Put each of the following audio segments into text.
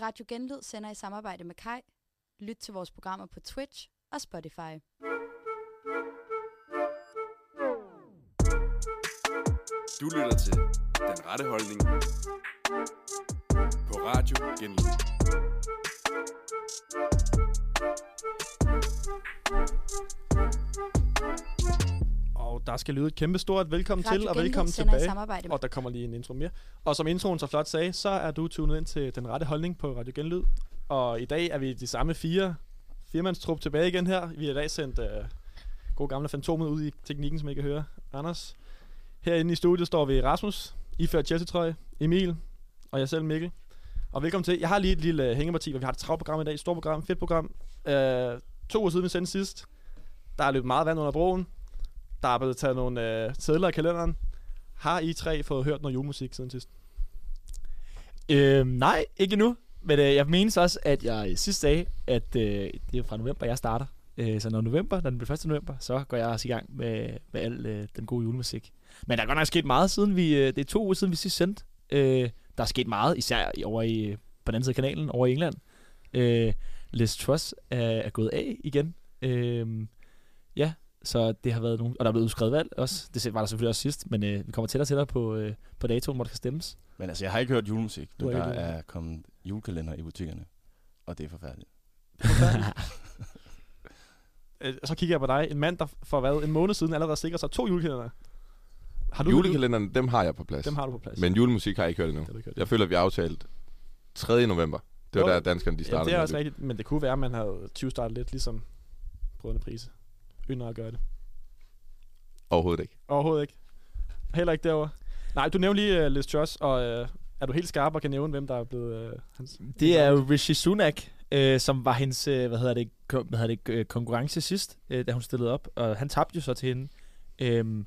Radio Genlyd sender i samarbejde med Kai. Lyt til vores programmer på Twitch og Spotify. Du lytter til Den Rette Holdning på Radio Genlyd. Der skal lyde et kæmpe stort velkommen Radio til, og velkommen tilbage. Og der kommer lige en intro mere. Og som introen så flot sagde, så er du tunet ind til Den Rette Holdning på Radio Genlyd. Og i dag er vi de samme fire firmandstrup tilbage igen her. Vi har i dag sendt uh, god gamle fantomet ud i teknikken, som I kan høre. Anders. Herinde i studiet står vi Rasmus, iført Chelsea-trøje, Emil og jeg selv Mikkel. Og velkommen til. Jeg har lige et lille uh, hængeparti, hvor vi har et travlt program i dag. Stort program, fedt program. Uh, to uger siden vi sendte sidst. Der er løbet meget vand under broen. Der er blevet taget nogle øh, sædler i kalenderen. Har I tre fået hørt noget julemusik siden sidst? Øh, nej, ikke endnu. Men øh, jeg menes også, at jeg sidst dag, at øh, det er fra november, jeg starter. Øh, så når november, når den bliver 1. november, så går jeg også i gang med, med al øh, den gode julemusik. Men der er godt nok sket meget siden vi... Øh, det er to uger siden, vi sidst sendte. Øh, der er sket meget, især over i, på den anden side af kanalen, over i England. Øh, Les Truss er, er gået af igen. Øh, ja, så det har været nogle... Og der er blevet udskrevet valg også. Det var der selvfølgelig også sidst, men øh, vi kommer tættere og tættere på, øh, på datoen, hvor der skal stemmes. Men altså, jeg har ikke hørt julemusik, Du der er kommet julekalender i butikkerne. Og det er forfærdeligt. Øh, så kigger jeg på dig. En mand, der for hvad, en måned siden allerede sikrer sig to julekalender. Har du Julekalenderen, dem har jeg på plads. Dem har du på plads. Men julemusik har jeg ikke hørt endnu. Det ikke hørt. Jeg føler, at vi har aftalt 3. november. Det var Jo. der danskerne, de ja, startede det er også rigtigt, men det kunne være, at man havde 20 startet lidt, ligesom Brødrene Prise. Ynder at gøre det. Overhovedet ikke. Overhovedet ikke. Heller ikke derovre. Nej, du nævnte lige uh, Liz Truss, og uh, er du helt skarp og kan nævne, hvem der er blevet uh, hans... Det er jo Rishi Sunak, øh, som var hendes øh, hvad hedder det, ko- hvad hedder det, øh, konkurrence sidst, øh, da hun stillede op. Og han tabte jo så til hende. Øhm,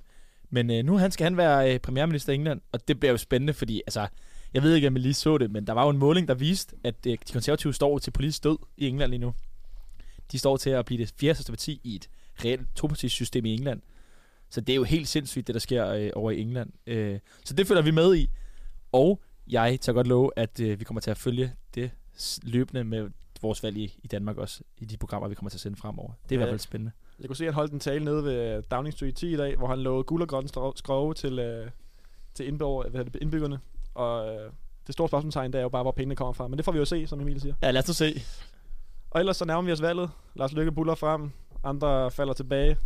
men øh, nu han skal han være øh, premierminister i England, og det bliver jo spændende, fordi altså, jeg ved ikke, om I lige så det, men der var jo en måling, der viste, at øh, de konservative står til politisk død i England lige nu. De står til at blive det fjerde største parti i et reelt topartisystem i England. Så det er jo helt sindssygt, det der sker øh, over i England. Øh, så det følger vi med i. Og jeg tager godt love, at øh, vi kommer til at følge det løbende med vores valg i, i Danmark også, i de programmer, vi kommer til at sende fremover. Det er i Ja. hvert fald spændende. Jeg kunne se, at han holdt en tale nede ved Downing Street 10 i dag, hvor han lovede guld og grønne skrove til, uh, til indbyggerne. Og uh, det store spørgsmålstegn, det er jo bare, hvor pengene kommer fra. Men det får vi jo se, som Emil siger. Ja, lad os nu se. Og ellers så nærmer vi os valget. Lars Lykke buller frem. Andre falder tilbage.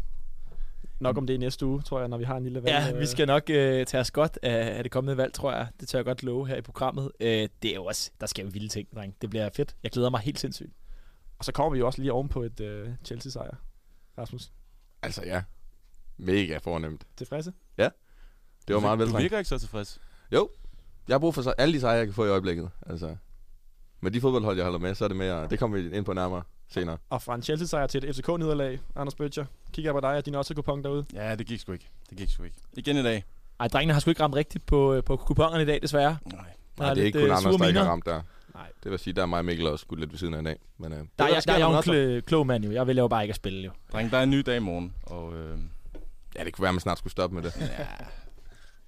Nok om det i næste uge, tror jeg, når vi har en lille valg. Ja, øh, vi skal nok øh, tage os godt af, af det kommende valg, tror jeg. Det tør jeg godt love her i programmet. Øh, det er jo også, der skal jo vilde ting, dreng. Det bliver fedt. Jeg glæder mig helt sindssygt. Og så kommer vi jo også lige oven på et uh, Chelsea-sejr. Rasmus, Altså ja. Mega fornemt. tilfredse? Det var meget Du veltrængt. virker ikke så tilfreds. Jeg har brug for så alle de sejre, jeg kan få i øjeblikket. Altså, med de fodboldhold, jeg holder med, så er det mere... Det kommer vi ind på nærmere senere. Og fra en Chelsea-sejr til et FCK-nederlag, Anders Bøtcher. Kigger jeg på dig og din også kupon derude. Ja, det gik sgu ikke. Det gik sgu ikke. Igen i dag. Ej, drengene har sgu ikke ramt rigtigt på, øh, på kuponerne i dag, desværre. Nej. Der Nej, det er lidt, ikke kun øh, Anders, der ikke har ramt der. Nej. Det vil sige, der er mig og Mikkel også skudt lidt ved siden af i dag. Men, øh, det Der, er, der jeg, sker der er jeg jo en også. kl- klog mand jo. Jeg vælger jo bare ikke at spille jo. Dreng, der er en ny dag i morgen, og øh, Ja, det kunne være, at man snart skulle stoppe med det. ja,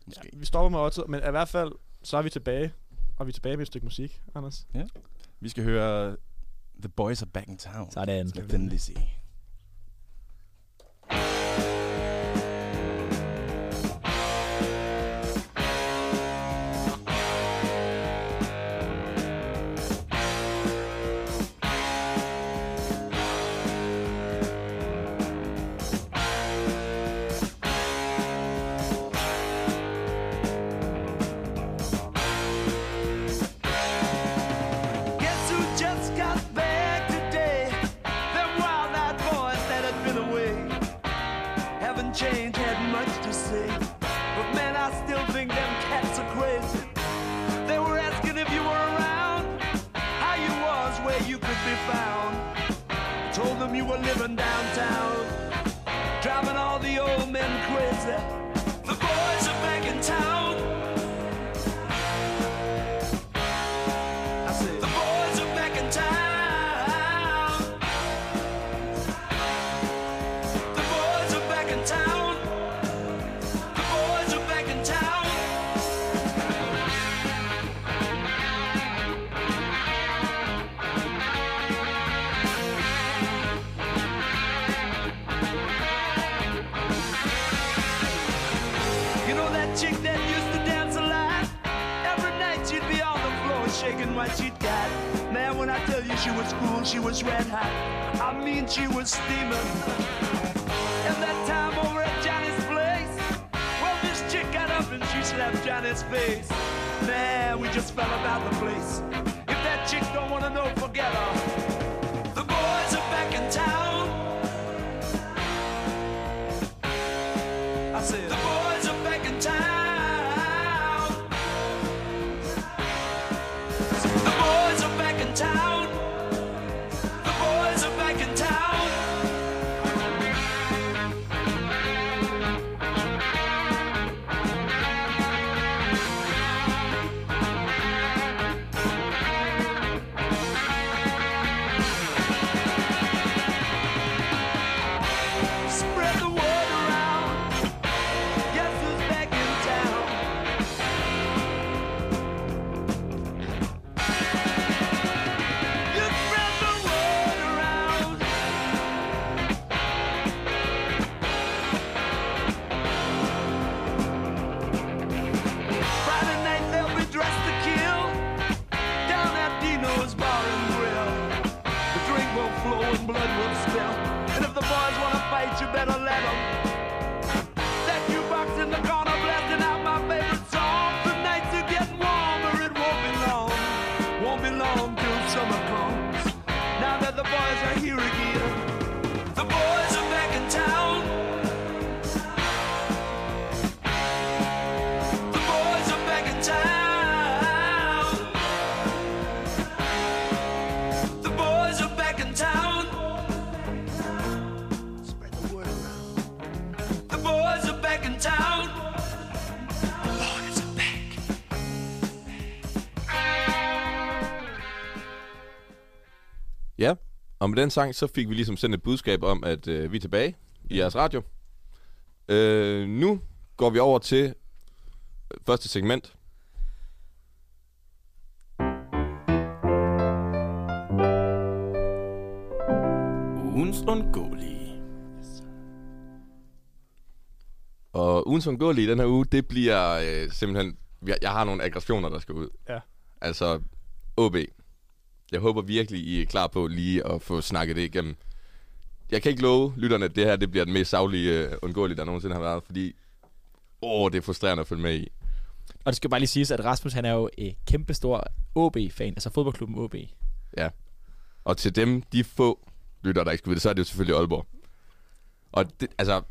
måske. Ja, vi stopper med Otto, men i hvert fald, så er vi tilbage. Og vi er tilbage med et stykke musik, Anders. Vi skal høre The Boys Are Back in Town. Sådan. Med Thin Lizzy. Og med den sang, så fik vi ligesom sendt et budskab om, at øh, vi er tilbage i jeres radio. Øh, nu går vi over til første segment. Ugens undgåelige. Og ugens undgåelige den her uge, det bliver øh, simpelthen... Jeg, jeg har nogle aggressioner, der skal ud. Ja. Altså, OB. Jeg håber virkelig, I er klar på lige at få snakket det igennem. Jeg kan ikke love lytterne, at det her det bliver den mest savlige øh, undgåelige, der nogensinde har været, fordi... Åh, det er frustrerende at følge med i. Og det skal bare lige siges, at Rasmus han er jo øh, kæmpestor OB-fan, altså fodboldklubben OB. Og til dem, de få lytter, der ikke skal vide det, så er det jo selvfølgelig Aalborg. Og det, altså,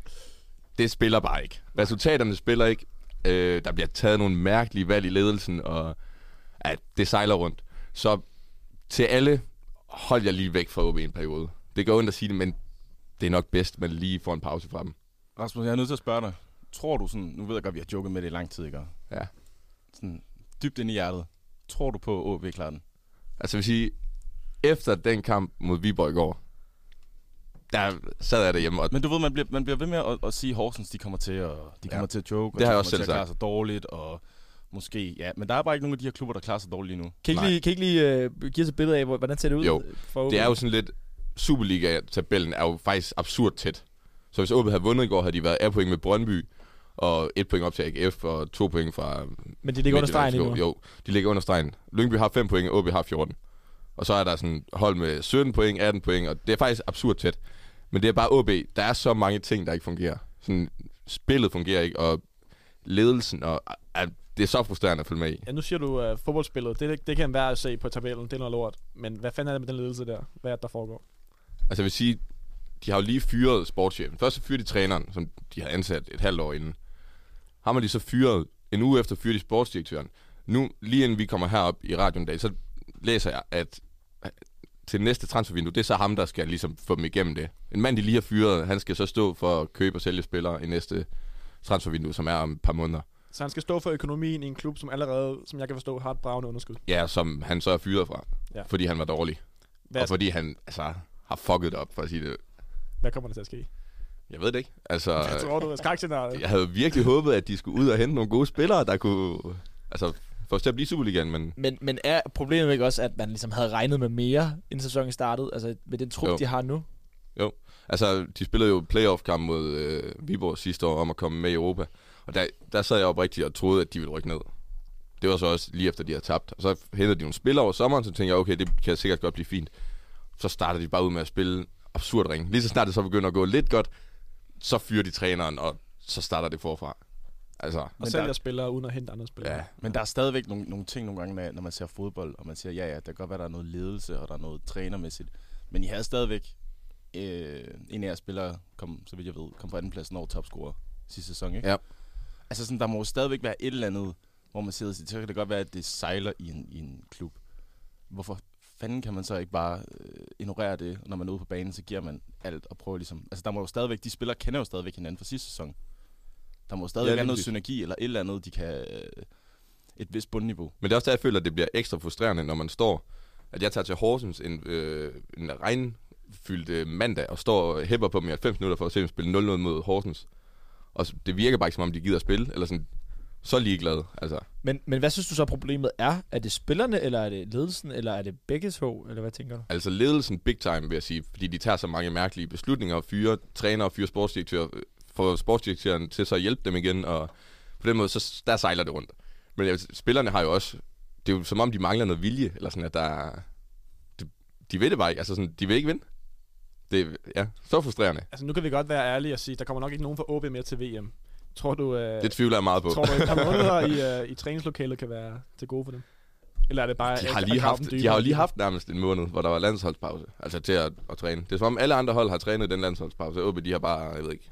det spiller bare ikke. Resultaterne spiller ikke. Øh, der bliver taget nogle mærkelige valg i ledelsen, og at det sejler rundt. Så til alle, hold jeg lige væk fra OB en periode. Det går ondt at sige det, men det er nok bedst, man lige får en pause fra dem. Rasmus, jeg er nødt til at spørge dig. Tror du sådan, nu ved jeg godt, vi har joket med det i lang tid, ikke? Ja. Sådan dybt ind i hjertet. Tror du på, at OB klarer den? Altså jeg vil sige, efter den kamp mod Viborg i går, der sad jeg derhjemme og Men du ved, man bliver, man bliver ved med at, at sige, at Horsens, de kommer til at, de kommer Ja. til at joke, og Det har de jeg også selv til at klare sagt. sig dårligt, og måske, ja. Men der er bare ikke nogen af de her klubber, der klarer sig dårligt lige nu. Kan I ikke Nej. lige, kan I ikke lige øh, give os et billede af, hvor- hvordan ser det ud Jo, for? Det er jo sådan lidt... Superliga-tabellen er jo faktisk absurd tæt. Så hvis OB havde vundet i går, havde de været af point med Brøndby, og et point op til AGF, og to point fra... Men de ligger under stregen lige nu. Jo, de ligger under stregen. Lyngby har 5 point, og OB har 14. Og så er der sådan hold med 17 point, 18 point, og det er faktisk absurd tæt. Men det er bare OB. Der er så mange ting, der ikke fungerer. Sådan, spillet fungerer ikke, og ledelsen, og det er så frustrerende at følge med i. Ja, nu siger du uh, fodboldspillet. Det, det kan være at se på tabellen. Det er noget lort. Men hvad fanden er det med den ledelse der? Hvad er det, der foregår? Altså jeg vil sige, de har jo lige fyret sportschefen. Først så fyrede de træneren, som de har ansat et halvt år inden. Har man de så fyret, en uge efter fyrer de sportsdirektøren. Nu, lige inden vi kommer herop i radioen i dag, så læser jeg, at til næste transfervindue, det er så ham, der skal ligesom få dem igennem det. En mand, de lige har fyret, han skal så stå for at købe og sælge spillere i næste transfervindue, som er om et par måneder. Så han skal stå for økonomien i en klub, som allerede, som jeg kan forstå, har et bravende underskud. Ja, som han så er fyret fra, Ja. fordi han var dårlig. Hvad, og fordi han altså, har fucket op, for at sige det. hvad kommer der til at ske? Jeg ved det ikke. Altså, Jeg tror, du er. Jeg havde virkelig håbet, at de skulle ud og hente nogle gode spillere, der kunne... Altså, få os til at blive Superligaen, men... Men, men er problemet ikke også, at man ligesom havde regnet med mere, inden sæsonen startede? Altså med den trup, Jo. de har nu? Altså, de spillede jo playoff-kamp mod øh, Viborg sidste år om at komme med i Europa. Og der, der sad jeg oprigtigt og troede, at de ville rykke ned. det var så også lige efter, de havde tabt. Og så hentede de nogle spillere over sommeren, så tænkte jeg, okay, det kan sikkert godt blive fint. Så startede de bare ud med at spille absurd ring. Lige så snart det så begynder at gå lidt godt, så fyrer de træneren, og så starter det forfra. Altså, Og Men sælger der- spillere uden at hente andre spillere. ja. Men der er stadigvæk nogle, nogle ting nogle gange, når- når man ser fodbold, og man siger, ja, ja, der kan godt være, der er noget ledelse, og der er noget trænermæssigt. Men I havde stadigvæk øh, en af jeres spillere, kom, så vidt jeg ved, kom på anden pladsen over topscorer sidste sæson, ikke? Ja. Altså sådan, der må jo stadigvæk være et eller andet, hvor man siger, så kan det godt være, at det sejler i en, i en klub. Hvorfor fanden kan man så ikke bare øh, ignorere det, når man er ude på banen, så giver man alt og prøver ligesom... Altså der må jo stadigvæk, de spillere kender jo stadigvæk hinanden fra sidste sæson. Der må jo stadig Ja, være noget synergi, eller et eller andet, de kan... Øh, et vist bundniveau. Men det er også der, jeg føler, at det bliver ekstra frustrerende, når man står... At jeg tager til Horsens en, øh, en regnfyldt øh, mandag, og står og hæpper på dem i 90 minutter for at se dem spille 0-0 mod Horsens. Og det virker bare ikke, som om de gider at spille, eller sådan så ligeglade. Altså, Men, men hvad synes du så problemet er? Er det spillerne, eller er det ledelsen, eller er det begge to, eller hvad tænker du? altså ledelsen big time, vil jeg sige, fordi de tager så mange mærkelige beslutninger, og fyre træner og fyre sportsdirektør, får sportsdirektøren til så at hjælpe dem igen, og på den måde, så der sejler det rundt. Men jeg, spillerne har jo også, det er jo som om, de mangler noget vilje, eller sådan, at der er- de, de ved det bare ikke, altså sådan, de vil ikke vinde. Det ja, så frustrerende. Altså nu kan vi godt være ærlige og sige, der kommer nok ikke nogen fra OB mere til VM. Tror du, øh, Det tvivler jeg meget på. tror du et par måneder i, øh, i træningslokalet kan være til gode for dem? Eller er det bare... De har, lige haft, de har jo lige haft nærmest en måned, hvor der var landsholdspause, altså til at, at træne. Det er som om alle andre hold har trænet den landsholdspause. OB, de har bare, jeg ved ikke,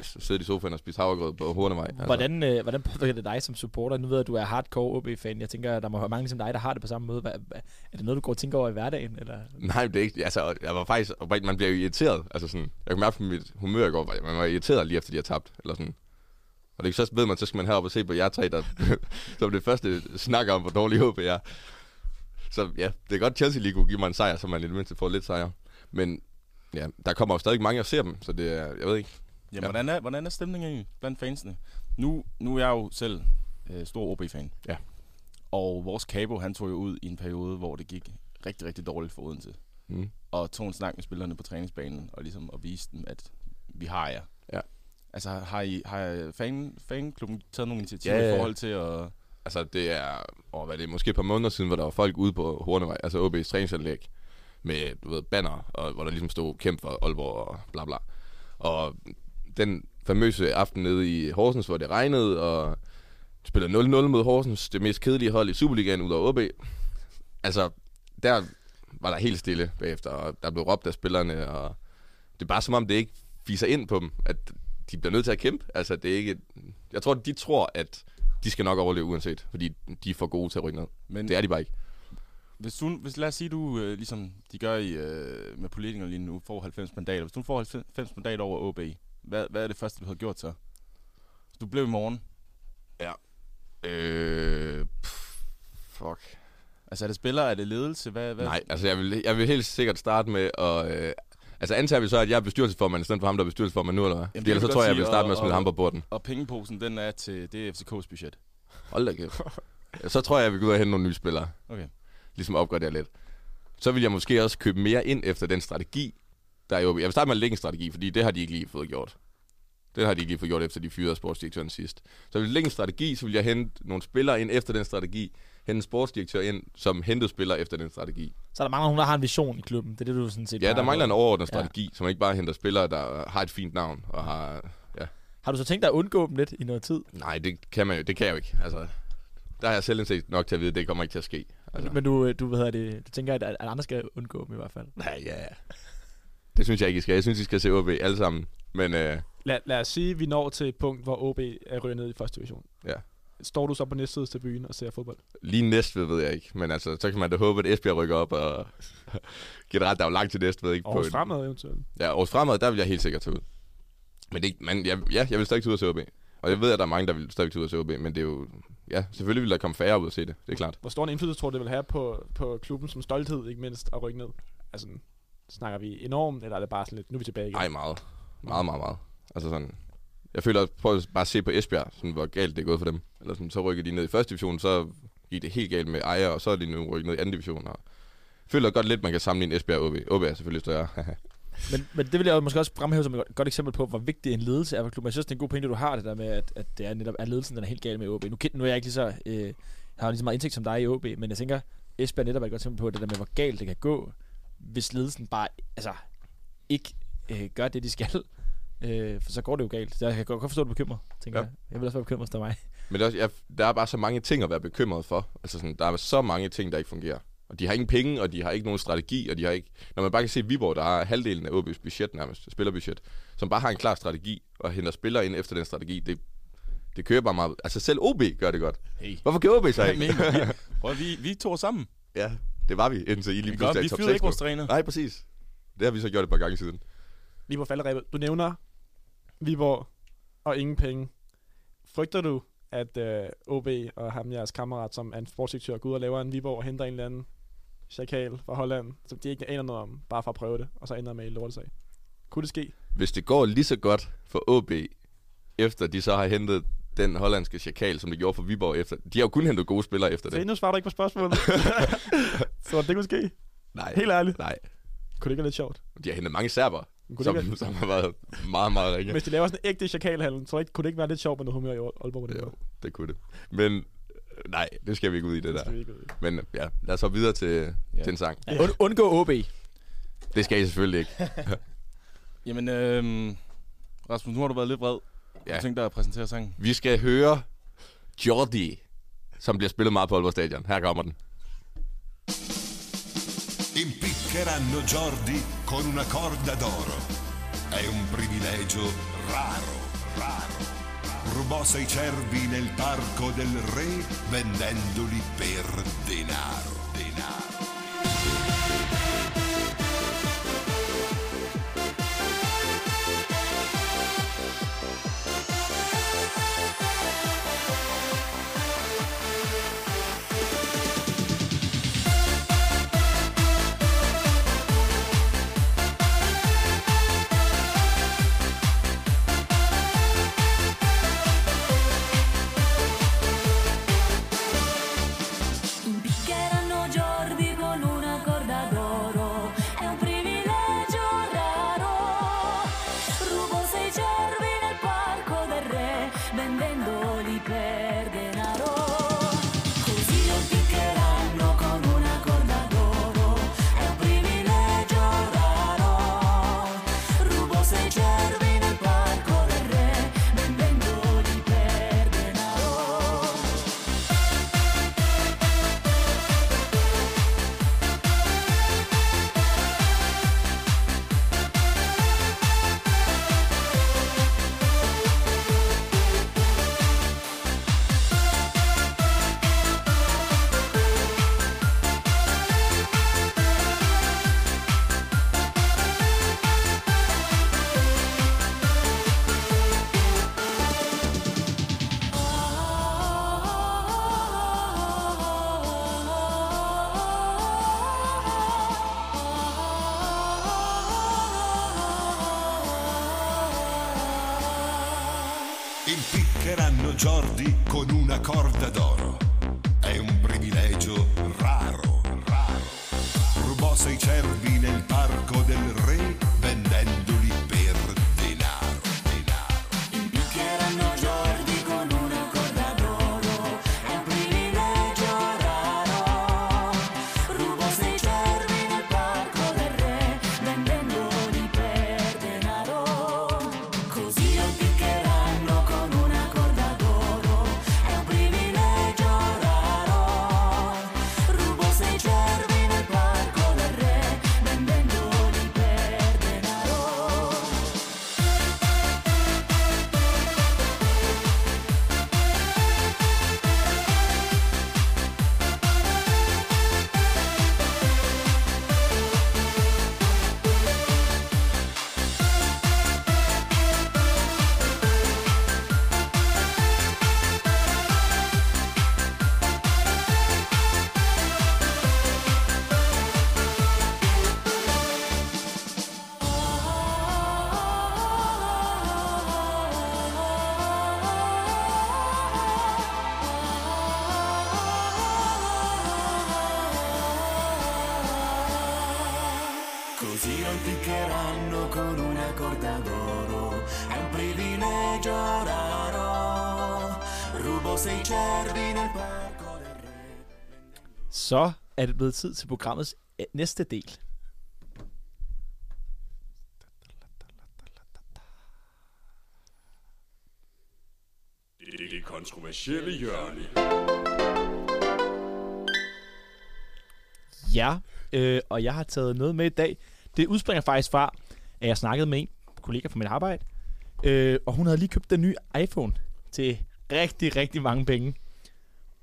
siddet i sofaen og spist havregrød på Hornevej. Altså. Hvordan, øh, hvordan påvirker det dig som supporter? Nu ved jeg, at du er hardcore OB-fan. Jeg tænker, der må være mange som dig, der har det på samme måde. Hvad, er det noget, du går og tænker over i hverdagen? Eller? Nej, det er ikke, altså, jeg var faktisk, man bliver jo irriteret. Altså sådan, jeg kunne mærke på mit humør i går, man var irriteret lige efter, de har tabt. Eller sådan. Og det, så ved man, så skal man herop og se på jer tre, der som det første snakker om, hvor dårlig HB er. Så ja, det er godt, Chelsea lige kunne give mig en sejr, så man i det mindste får lidt sejr. Men ja, der kommer jo stadig mange og ser dem, så det er, jeg ved ikke. Jamen, Ja. hvordan, er, hvordan er stemningen egentlig blandt fansene? Nu, nu er jeg jo selv øh, stor OB-fan. Ja. Og vores kabo, han tog jo ud i en periode, hvor det gik rigtig, rigtig dårligt for Odense. Mm. Og tog en snak med spillerne på træningsbanen, og ligesom at vise dem, at vi har jer. Ja. Altså, har, I, har fan, fanklubben taget nogle initiativer Ja, ja, i forhold til at... Altså, det er, åh, hvad er det, måske et par måneder siden, hvor der var folk ude på Hornevej, altså OB's træningsanlæg, med, du ved, banner, og hvor der ligesom stod kæmpe for Aalborg og bla bla. Og den famøse aften nede i Horsens, hvor det regnede, og spillede 0-0 mod Horsens, det mest kedelige hold i Superligaen ud af OB. Altså, der var der helt stille bagefter, og der blev råbt af spillerne, og det er bare som om, det ikke fiser ind på dem, at de bliver nødt til at kæmpe. Altså, det er ikke... Jeg tror, de tror, at de skal nok overleve uanset, fordi de er for gode til at rykke ned. Men Det er de bare ikke. hvis, du, hvis lad os sige, du, øh, ligesom de gør i, øh, med politikere lige nu, får 90 mandater. Hvis du får 90 mandater over OB, hvad, hvad er det første, du har gjort så? Du blev i morgen, Øh, pff, fuck. Altså er det spillere, er det ledelse? Hvad, hvad? Nej, altså jeg vil, jeg vil helt sikkert starte med at... Øh, altså antager vi så, at jeg er bestyrelsesformand, i stedet for ham, der er bestyrelsesformand nu, eller hvad? Fordi det ellers så tror jeg, jeg vil starte med at smide og- ham på borden. Og pengeposen, den er til, det er FCK's budget. Hold da kæft. Så tror jeg, jeg vil gå ud og hente nogle nye spillere. Okay. Ligesom opgradere lidt. Så vil jeg måske også købe mere ind efter den strategi, der er jo... Jeg vil starte med at lægge en strategi, fordi det har de ikke lige fået gjort. Det har de ikke lige fået gjort, efter de fyrede sportsdirektøren sidst. Så jeg vil lægge en strategi, så vil jeg hente nogle spillere ind efter den strategi. Hente en sportsdirektør ind, som hentede spillere efter den strategi. Så er der mange, nogen, der har en vision i klubben. Det er det, du sådan set Ja, der mangler en overordnet Ja. strategi, man ikke bare henter spillere, der har et fint navn og har... Ja. Har du så tænkt dig at undgå dem lidt i noget tid? Nej, det kan man jo, det kan jeg jo ikke. Altså, der har jeg selv indsigt nok til at vide, at det kommer ikke til at ske. Altså. Men du, øh, du, hvad det, du tænker, at, at andre skal undgå dem i hvert fald. Nej, ja. Det synes jeg ikke, I skal. Jeg synes, I skal se OB alle sammen. Men øh, Lad, lad os sige, at vi når til et punkt, hvor OB er rykket ned i første division. Ja. Står du så på næste side til byen og ser fodbold? lige næste ved jeg ikke. Men altså, så kan man da håbe, at Esbjerg rykker op og giver ret, der er jo langt til næste ved ikke. Og en- fremad eventuelt. Ja, års fremad, der vil jeg helt sikkert tage ud. Men det, man, ja, ja, jeg vil stadig tage ud og se OB. Og jeg ved, at der er mange, der vil stadig tage ud og se OB, men det er jo... Ja, selvfølgelig vil der komme færre ud og se det. Det er klart. Hvor stor en indflydelse tror du, det vil have på, på klubben som stolthed, ikke mindst, at rykke ned? Altså, snakker vi enormt, eller er det bare sådan lidt, nu er vi tilbage igen? Nej, meget. Meget, meget, meget. Altså sådan... Jeg føler, prøv at bare se på Esbjerg, sådan, hvor galt det er gået for dem. Eller sådan, så rykker de ned i første division, så gik det helt galt med ejer, og så er de nu rykket ned i anden division. Og jeg føler godt lidt, man kan sammenligne Esbjerg og OB. OB er selvfølgelig større. Men, men det vil jeg måske også fremhæve som et godt- godt eksempel på, hvor vigtig en ledelse er for klubben. Jeg synes, det er en god pointe, du har det der med, at, at det er netop at ledelsen, den er helt gal med OB. Nu, nu er jeg ikke lige så, øh, har lige så meget indsigt som dig i OB, men jeg tænker, Esbjerg netop er et godt eksempel på det der med, hvor galt det kan gå, hvis ledelsen bare altså, ikke øh, gør det, de skal. Øh, for så går det jo galt. Så jeg kan godt forstå, at du er bekymret, tænker Ja. jeg. Jeg vil også være bekymret, hvis mig. Men det er også, jeg, der er bare så mange ting at være bekymret for. Altså sådan, der er så mange ting, der ikke fungerer. Og de har ingen penge, og de har ikke nogen strategi, og de har ikke... Når man bare kan se Viborg, der har halvdelen af OB's budget nærmest, spillerbudget, som bare har en klar strategi, og henter spillere ind efter den strategi, det, det kører bare meget... Altså selv OB gør det godt. Hey. Hvorfor gør OB så ikke? mener du? Prøv, vi, vi to sammen. ja, det var vi, indtil I lige pludselig er i vi top fyrer 6 ikke vores træner. Nej, præcis. Det har vi så gjort et par gange siden. Lige på falderæbet. Du nævner Viborg og ingen penge. Frygter du, at øh, OB og ham, jeres kammerat, som er en sportsdirektør, går ud og laver en Viborg og henter en eller anden chakal fra Holland, som de ikke aner noget om, bare for at prøve det, og så ender med i lortesag? Kunne det ske? Hvis det går lige så godt for OB, efter de så har hentet den hollandske chakal, som det gjorde for Viborg efter. De har jo kun hentet gode spillere efter det. nu svarer du ikke på spørgsmålet. så det kunne ske. Nej, Helt ærligt. nej. Kunne det ikke være lidt sjovt? De har hentet mange serber, Kunne som, ikke være, som har været meget, meget ringe. hvis de laver sådan en ægte chakalhandel, så ikke, kunne det ikke være lidt sjovt med noget humør i Aalborg det Jo, måde? det kunne det. Men øh, nej, det skal vi ikke ud i det Det der. skal vi ikke ud i. Men øh, ja, lad os så videre til, Ja. til en sang. Ja. Und, undgå OB. Det skal I selvfølgelig ikke. Jamen, øhm, Rasmus, nu har du været lidt vred. Ja. Jeg tænkte dig at præsentere sangen. Vi skal høre Jordi, som bliver spillet meget på Aalborg Stadion. Her kommer den. Impiccheranno Jordi con una corda d'oro. È un privilegio raro, raro. Rubò sei cervi nel parco del re vendendoli per denaro, denaro. Så er det blevet tid til programmets øh, næste del. Det, det kontroversielle hjørne. Ja, øh, og jeg har taget noget med i dag. Det udspringer faktisk fra, at jeg snakkede med en kollega fra mit arbejde, øh, og hun havde lige købt den nye iPhone til rigtig, rigtig mange penge.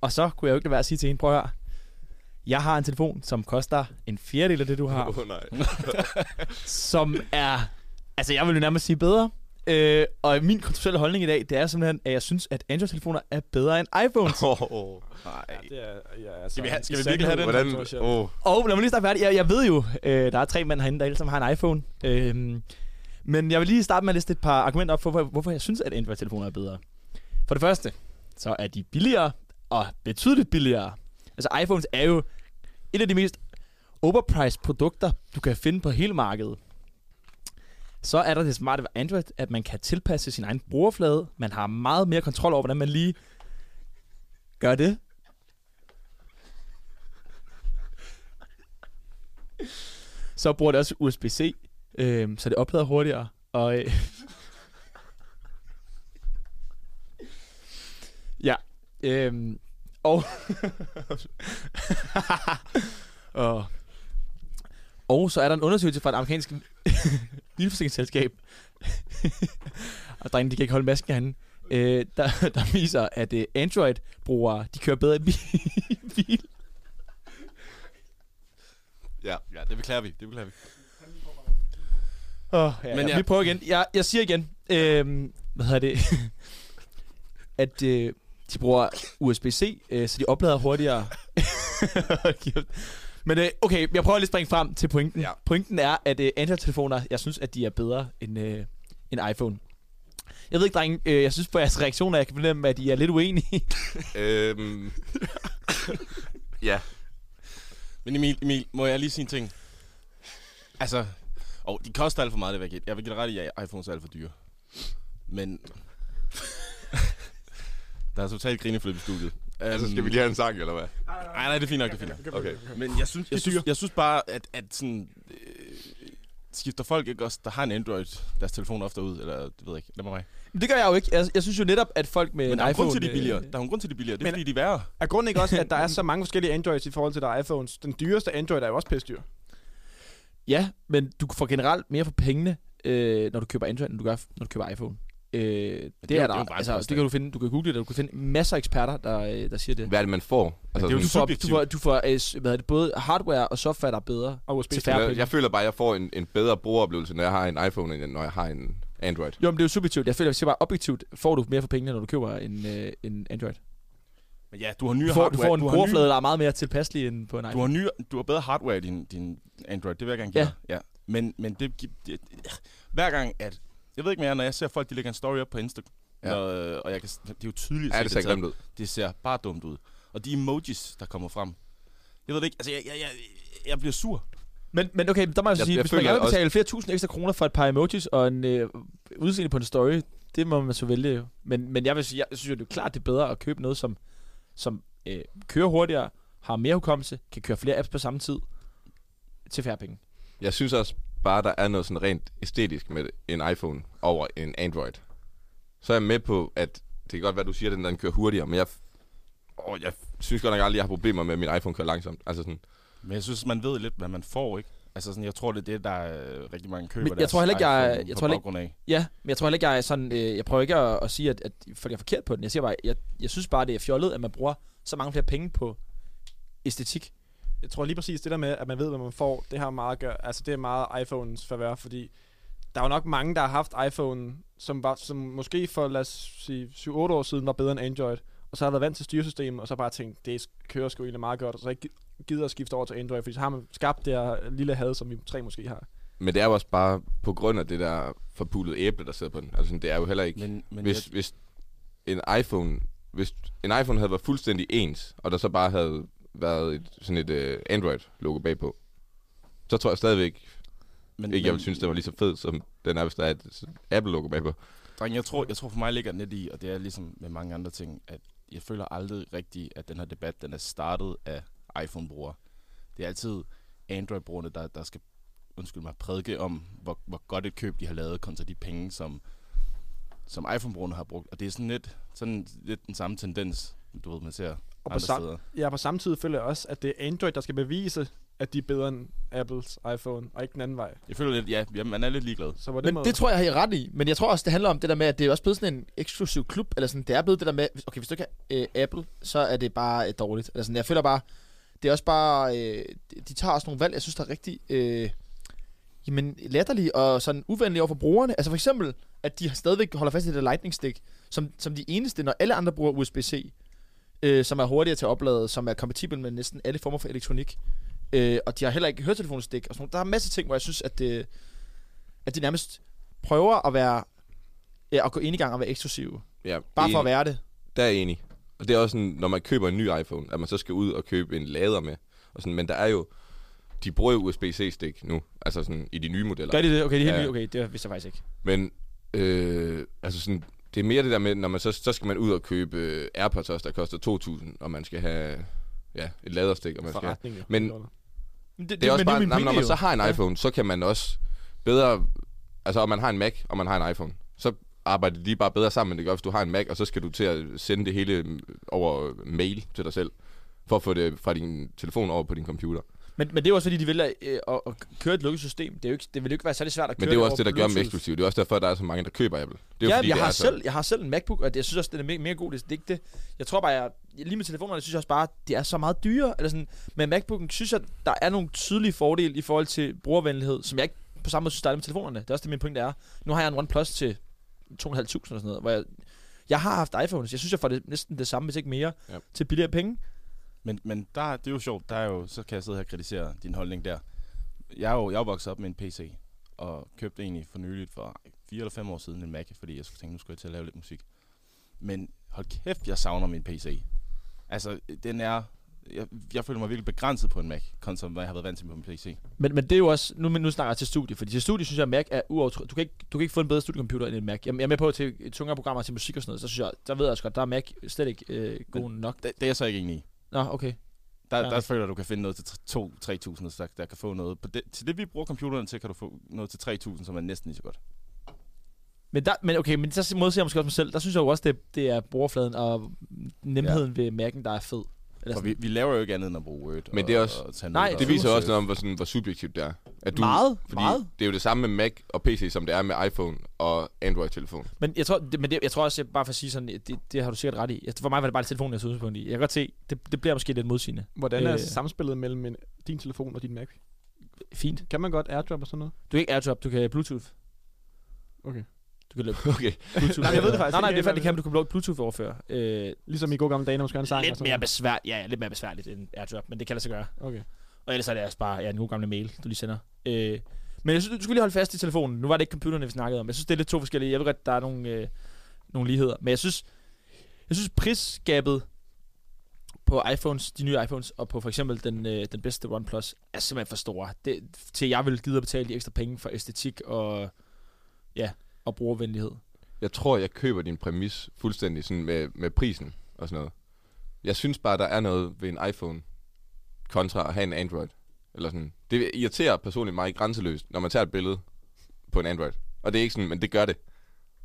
Og så kunne jeg jo ikke lade være at sige til hende, prøv at høre, jeg har en telefon, som koster en fjerdedel af det, du har, Åh oh, nej. som er, altså jeg vil jo nærmest sige bedre. Øh, og min kontroversielle holdning i dag, det er simpelthen, at jeg synes, at Android-telefoner er bedre end iPhones. Oh, oh. Nej. Det er, ja, altså, Skal vi, have, skal vi virkelig have den? Hvordan? Oh. Og lad mig lige starte færdig. Jeg, jeg ved jo, øh, der er tre mænd herinde, der alle sammen har en iPhone. Øh, men jeg vil lige starte med at liste et par argumenter op for, hvor- hvorfor jeg synes, at Android-telefoner er bedre. For det første, så er de billigere, og betydeligt billigere. Altså iPhones er jo et af de mest overpriced produkter, du kan finde på hele markedet. Så er der det smarte ved Android, at man kan tilpasse sin egen brugerflade. Man har meget mere kontrol over, hvordan man lige gør det. Så bruger det også USB-C, øh, så det oplader hurtigere. Og, øh, ja, øh, og, og, og så er der en undersøgelse fra et amerikansk bilforsikringsselskab, og drengene, de kan ikke holde masken herinde, øh, der, der viser, at øh, Android-brugere, de kører bedre i bi- bil. Ja. Ja, det beklager vi. Det beklager vi. Oh, ja, Men ja. ja. Vi prøver igen. Jeg, jeg siger igen. Øhm, hvad hedder det? at øh, de bruger USB-C, øh, så de oplader hurtigere. Men øh, okay, jeg prøver lige at springe frem til pointen. Ja. Pointen er, at øh, Android-telefoner, jeg synes, at de er bedre end, øh, end iPhone. Jeg ved ikke, drenge, øh, jeg synes på jeres reaktioner, jeg kan fornemme, at I er lidt uenige. øhm. ja. Men Emil, Emil, må jeg lige sige en ting? Altså, og de koster alt for meget, det vil jeg. Jeg vil give dig ret i, at iPhones er alt for dyre. Men... der er totalt grineflip i studiet. Altså, skal vi lige have en sang, eller hvad? Nej, nej, det er fint nok, det er fint nok. Okay. Men jeg synes, jeg synes, jeg synes bare, at, at sådan... Øh, skifter folk ikke også, der har en Android, deres telefon ofte ud, eller det ved jeg ikke, lad mig mig. Men det gør jeg jo ikke. Jeg, jeg synes jo netop, at folk med Men en der er en iPhone... grund til, de er billigere. øh, Der er en grund til, de er billigere. Det er Men- fordi, de er værre. Er grunden ikke også, at der er så mange forskellige Androids i forhold til der er iPhones? Den dyreste Android er jo også pisse dyr. Ja, men du får generelt mere for pengene, øh, når du køber Android, end du gør, når du køber iPhone. Øh, det, er det er det er der, bare en altså, det kan du finde, du kan google det, du kan finde masser af eksperter, der, øh, der siger det. Hvad er det, man får? Altså, det er jo Du får, du får, du får øh, hvad er det, både hardware og software, der er bedre Og USB. til færre jeg, jeg føler bare, at jeg får en, en bedre brugeroplevelse, når jeg har en iPhone, end når jeg har en Android. Jo, men det er jo subjektivt. Jeg føler, at jeg siger bare objektivt, får du mere for pengene, når du køber en, øh, en Android. Men ja, du har nye Du får, du hardware. får en nye- brugerflade, der er meget mere tilpasselig end på en Du iPhone. har, nye, du har bedre hardware i din, din Android, det vil jeg gerne give Ja. Ja. Men, men det, det, hver gang, at... Jeg ved ikke mere, når jeg ser folk, de lægger en story op på Instagram, Ja. og, og jeg kan, det er jo tydeligt, Ja, det se, ser er grimt ud. det ser bare dumt ud. Og de emojis, der kommer frem. Jeg ved det ikke, altså jeg, jeg, jeg, jeg bliver sur. Men, men okay, der må jeg så Jeg- sige, jeg hvis man gerne vil også- betale flere tusind ekstra kroner for et par emojis og en øh, udseende på en story, det må man så vælge jo. Men, men jeg vil sige, jeg synes jo, det er klart, det er bedre at købe noget, som, som øh, kører hurtigere, har mere hukommelse, kan køre flere apps på samme tid, til færre penge. Jeg synes også bare, der er noget sådan rent æstetisk med en iPhone over en Android. Så er jeg med på, at det kan godt være, du siger, at den, den kører hurtigere, men jeg, åh, jeg synes godt nok aldrig, jeg har problemer med, at min iPhone kører langsomt. Altså sådan, Men jeg synes, man ved lidt, hvad man får, ikke? Altså sådan, jeg tror, det er det, der er øh, rigtig mange køber Men jeg tror heller ikke, jeg- jeg tror heller ikke-. Ja, men jeg tror heller ikke, jeg er sådan, øh, jeg prøver ikke at, at sige, at, at folk er forkert på den. Jeg siger bare, jeg, jeg synes bare, det er fjollet, at man bruger så mange flere penge på æstetik. Jeg tror lige præcis det der med, at man ved, hvad man får, det har meget at gøre, altså det er meget iPhones favør, fordi der er jo nok mange, der har haft iPhone, som, var, som måske for, lad os sige, 7-8 år siden var bedre end Android, og så har været vant til styresystemet, og så bare tænkt, det kører sgu egentlig meget godt, og så ikke gider at skifte over til Android, fordi så har man skabt det her lille had, som vi tre måske har. men det er jo også bare på grund af det der forpulede æble, der sidder på den. Altså det er jo heller ikke... Men, men hvis, hvis en iPhone hvis en iPhone havde været fuldstændig ens, og der så bare havde været et, sådan et uh, Android-logo bagpå, så tror jeg stadigvæk, Men, Ikke, jeg vil synes, den var lige så fed, som den er, hvis der er et Apple-logo med på. Dreng, jeg tror, jeg tror for mig ligger net i, og det er ligesom med mange andre ting, at jeg føler aldrig rigtigt, at den her debat, den er startet af iPhone-brugere. Det er altid Android-brugerne, der, der skal, undskyld mig, prædike om, hvor, hvor godt et køb de har lavet, kontra de penge, som, som iPhone-brugerne har brugt. Og det er sådan lidt, sådan lidt den samme tendens, du ved, man ser Og på, sam- ja, på samme tid føler jeg også, at det er Android, der skal bevise, at de er bedre end Apples iPhone, og ikke den anden vej. Jeg føler lidt, ja, ja man er lidt ligeglad. Så på den Men måde, det tror jeg, har I ret i. Men jeg tror også, det handler om det der med, at det er også blevet sådan en eksklusiv klub. Eller sådan, det er blevet det der med, okay, hvis du ikke har øh, Apple, så er det bare øh, dårligt. Eller sådan, jeg føler bare, det er også bare, øh, de tager også nogle valg, jeg synes, der er rigtig øh, jamen, latterlige og sådan uvenlige over for brugerne. Altså for eksempel, at de stadigvæk holder fast i det der lightning stick, som, som de eneste, når alle andre bruger USB-C, øh, som er hurtigere til at oplade, som er kompatibel med næsten alle former for elektronik. Øh, og de har heller ikke høretelefonsstik og sådan noget. Der er en masse ting, hvor jeg synes, at, det, at de nærmest prøver at være ja, at gå ind i gang og være eksklusive. Ja, Bare for at enig. være det. Der er jeg enig. Og det er også sådan, når man køber en ny iPhone, at man så skal ud og købe en lader med. Og sådan, men der er jo, de bruger jo USB-C-stik nu, altså sådan i de nye modeller. Gør de det? Okay, det er helt Ja. ja. okay, det vidste jeg faktisk ikke. Men øh, altså sådan, det er mere det der med, når man så, så skal man ud og købe øh, AirPods også, der koster 2.000, og man skal have ja, et laderstik, og man skal forretning. Men- Men det, det er også men bare, nej, når man så har en Ja. iPhone, så kan man også bedre, altså om man har en Mac, og man har en iPhone, så arbejder de bare bedre sammen, end det gør, hvis du har en Mac, og så skal du til at sende det hele mm, over mail til dig selv, for at få det fra din telefon over på din computer. Men, men det er jo også fordi, de vil øh, at, at køre et lukket system. Det, er jo ikke, det vil jo ikke være særlig svært at køre Men det er jo også det, der gør dem eksklusive. Det er også derfor, at der er så mange, der køber Apple. Det er jo ja, fordi, jeg, det har er så, selv, jeg har selv en MacBook, og det, jeg synes også, den er mere, mere god. Det, det er ikke det. Jeg tror bare, jeg, lige med telefonerne, synes jeg også bare, at de er så meget dyre. Eller sådan. Men MacBooken synes jeg, der er nogle tydelige fordele i forhold til brugervenlighed, som jeg ikke på samme måde synes, der er med telefonerne. Det er også det, min pointe er. Nu har jeg en OnePlus til 2.500 eller sådan noget, hvor jeg, jeg har haft iPhones. Jeg synes, jeg får det, næsten det samme, hvis ikke mere, ja. til billigere penge. Men, men der, det er jo sjovt, der er jo, så kan jeg sidde her og kritisere din holdning der. Jeg er jo, jeg er jo vokset op med en PC, og købte egentlig for nyligt for fire eller fem år siden en Mac, fordi jeg skulle tænke, nu skulle jeg til at lave lidt musik. Men hold kæft, jeg savner min PC. Altså, den er... Jeg, jeg føler mig virkelig begrænset på en Mac, kontra hvad jeg har været vant til på min PC. Men, men det er jo også, nu, nu snakker jeg til studie, fordi til studie synes jeg, at Mac er uovertro. Du kan, ikke, du kan ikke få en bedre studiecomputer end en Mac. Jeg, jeg er med på til tungere programmer til musik og sådan noget, så synes jeg, der ved jeg også godt, der er Mac slet ikke øh, god nok. Det, det er jeg så ikke enig i. Nå, okay. Der, Ja. der føler du kan finde noget til 2-3.000, der, der kan få noget. På det, til det, vi bruger computeren til, kan du få noget til 3.000, som er næsten lige så godt. Men, der, men okay, men så modsiger jeg måske også mig selv. Der synes jeg jo også, det, det er brugerfladen og nemheden ja. ved Mac'en, der er fed. Eller For vi, vi laver jo ikke andet end at bruge Word. Men det er også- og, og tage Nej, det viser også noget om, hvor, sådan, hvor subjektivt det er. At du, meget, fordi meget. det er jo det samme med Mac og PC, som det er med iPhone og Android-telefon. Men jeg tror, det, men det, jeg tror også, jeg bare for at sige sådan, det, det har du sikkert ret i. For mig var det bare telefonen, jeg tog udgangspunkt i. Jeg kan godt se, det, det bliver måske lidt modsigende. Hvordan er Øh. samspillet mellem en, din telefon og din Mac? Fint. Kan man godt airdrop og sådan noget? Du kan ikke AirDrop, du kan Bluetooth. Okay. Du kan lave Okay. Bluetooth. Nej, jeg ved det faktisk Nej, nej, ikke. det er faktisk, det kan, du kan Bluetooth overføre. Øh, Ligesom i gode gamle dage, når man skal en sang. lidt mere noget. besvær, ja, lidt mere besværligt end AirDrop, men det kan lade sig gøre. Okay. Og ellers er det altså bare ja, en god gamle mail, du lige sender. Øh, men jeg synes, du skulle lige holde fast i telefonen. Nu var det ikke computerne, vi snakkede om. Jeg synes, det er lidt to forskellige. Jeg ved godt, der er nogle, øh, nogle ligheder. Men jeg synes, jeg synes prisgabet på iPhones, de nye iPhones, og på for eksempel den, øh, den bedste OnePlus, er simpelthen for store. Det, til jeg vil gide at betale de ekstra penge for æstetik og, ja, og brugervenlighed. Jeg tror, jeg køber din præmis fuldstændig sådan med, med prisen og sådan noget. Jeg synes bare, der er noget ved en iPhone kontra at have en Android. Eller sådan. Det irriterer personligt mig grænseløst, når man tager et billede på en Android. Og det er ikke sådan, men det gør det.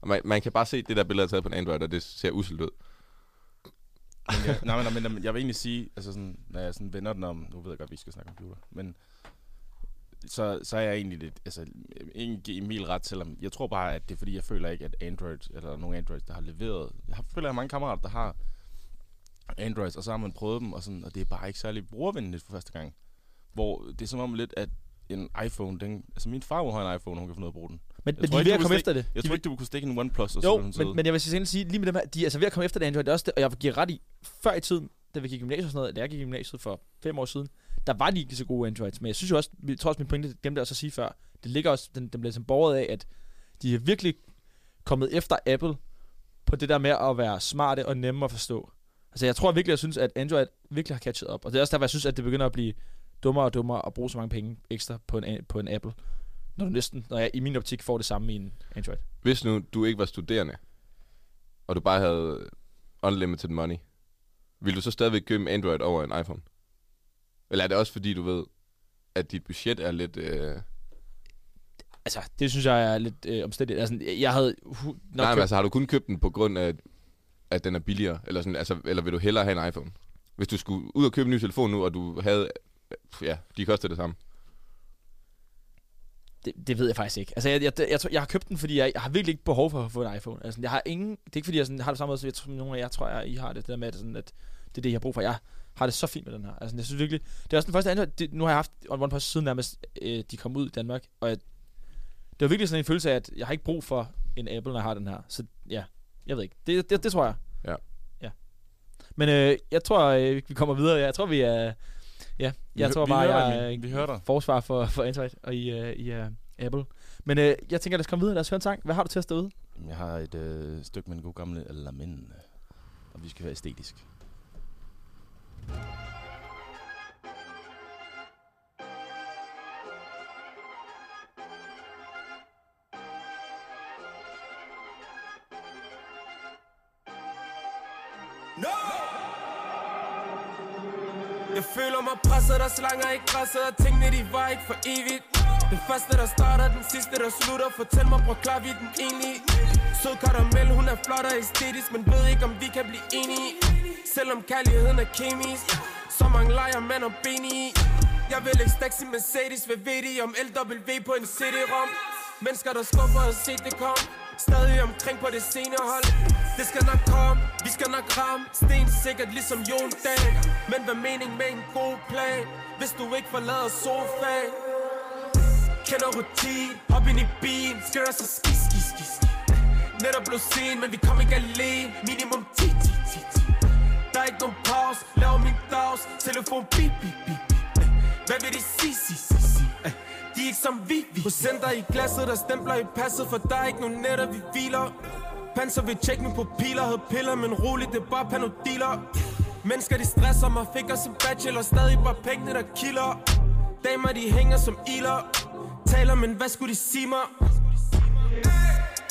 Og man, man kan bare se, det der billede er taget på en Android, og det ser uselt ud. Men jeg, nej, men, men, men jeg vil egentlig sige, altså sådan, når jeg sådan vender den om, nu ved jeg godt, at vi skal snakke computer, men så, så er jeg egentlig lidt, altså, ikke Emil ret, selvom jeg tror bare, at det er fordi, jeg føler ikke, at Android, eller nogen Android, der har leveret, jeg har, føler, jeg har mange kammerater, der har Androids, og så har man prøvet dem, og, sådan, og det er bare ikke særlig brugervenligt for første gang. Hvor det er som om lidt, at en iPhone, den, altså min far har en iPhone, hun kan få noget at bruge den. Men, Jeg men de er ved at komme efter det. Jeg De tror ikke, du kunne stikke en OnePlus, og Jo, ville hun sidde. men, men jeg vil sige, sige lige med dem her, de er altså ved at komme efter det Android. Også det, og jeg giver ret i, før i tiden, da vi gik i gymnasiet og sådan noget, da jeg gik i gymnasiet for fem år siden, der var de ikke så gode Androids. Men jeg synes jo også, jeg tror også min pointe, glemte jeg også at sige før, det ligger også, den, den bliver ligesom som borget af, at de er virkelig kommet efter Apple på det der med at være smarte og nemme at forstå. Altså jeg tror virkelig, jeg synes, at Android virkelig har catchet op. Og det er også derfor, jeg synes, at det begynder at blive dummere og dummere at bruge så mange penge ekstra på en, på en Apple. når du næsten, når jeg i min optik får det samme i en Android. Hvis nu du ikke var studerende, og du bare havde unlimited money, ville du så stadigvæk købe en Android over en iPhone? Eller er det også fordi, du ved, at dit budget er lidt... Øh... Altså, det synes jeg er lidt øh, omstændigt. Altså, jeg havde hu- nok Nej, men altså har du kun købt den på grund af, at den er billigere? Eller, sådan, altså, eller vil du hellere have en iPhone? Hvis du skulle ud og købe en ny telefon nu, og du havde... Ja, de koster det samme. Det, det ved jeg faktisk ikke. Altså, jeg, jeg, jeg, jeg, jeg har købt den, fordi jeg, jeg har virkelig ikke behov for at få en iPhone. Altså, jeg har ingen... Det er ikke, fordi jeg sådan, har det samme måde, som jeg tror, nogle af jer tror, jeg, I har det, det der med, at, sådan, at det er det, jeg har brug for. Jeg har det så fint med den her. Altså, jeg synes virkelig... Det er også den første Android... Det, nu har jeg haft OnePlus siden nærmest, øh, de kom ud i Danmark, og jeg, det var virkelig sådan en følelse af, at jeg har ikke brug for en Apple, når jeg har den her. Så ja, jeg ved ikke. Det, det, det tror jeg. Ja. Ja. Men øh, jeg tror, øh, vi kommer videre. Jeg tror, vi er... Ja, Vi jeg hø- tror vi bare, jeg er. Vi hører dig. forsvar for, for Android og i, uh, i uh, Apple. Men øh, jeg tænker, lad os komme videre. Lad os høre en sang. Hvad har du til at stå ude? Jeg har et øh, stykke med en god gamle Lamin. Og vi skal være æstetisk. Føler presset, der slanger ikke græsset Og tingene de var ikke for evigt. Den første der starter, den sidste der slutter. Fortæl mig, hvor klar vi den egentlig? Sød karamel, hun er flot og æstetisk Men ved ikke om vi kan blive enige. Selvom kærligheden er kemisk Så mange leger mand og ben i. Jeg vil ikke stakke sin Mercedes Hvad ved de om LW på en CD-rom Mennesker der skuffer og se det kom. Stadig omkring på det scenehold Det skal nok komme, vi skal nok ramme. Sten sikkert ligesom Jon Dahl Men hvad mening med en god plan Hvis du ikke forlader sofaen? Kender rutin, hop ind i bilen Skal der så ski, ski, ski, ski Netop blev sen, men vi kom ikke alene. Minimum 10, 10, 10, 10 Der er ikke nogen pause, laver min dags. Telefon bip, bip, bip, bip Hvad vil de sige, sige, sige, de ikke som vi, vi Procenter i glasset, der stempler i passet For der er ikke nogen netter, vi hviler. Panser vil tjekke mine pupiller Havde piller, men roligt, det er bare panodiler. Mennesker de stresser mig, fik os en bachelor Stadig bare pengene der kilder. Damer de hænger som iler. Taler, men hvad skulle de sige mig?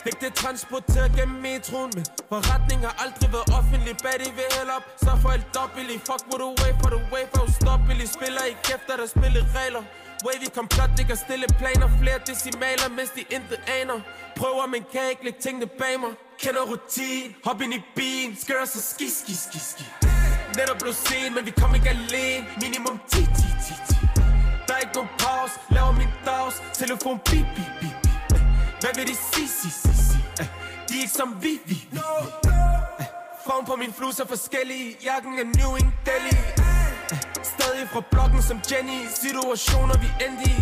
Fik det transporteret gennem metroen Men forretning har aldrig været offentlig. Bad de vil hælde op, så for alt dobbelt Fuck what away for the way for ustoppelig Spiller i kæft, der spiller regler. Wavy komplot, det kan stille planer Flere decimaler, mens de intet aner. Prøver, men kan ikke lægge tingene bag mig. Kender rutin, hop ind i bilen Skal så ski, ski, ski, ski. Netop blev sen, men vi kom ikke alene. Minimum 10, 10, 10, 10 Der er ikke nogen pause, laver min dags. Telefon bip, bip, bip, bip. Hvad vil de sige, sige, sige, sige? De er ikke som vi, vi, vi vi. Form på min flus er forskellige. Jakken er New in Delhi. Stadig fra blokken som Jenny. Situationer vi endte i.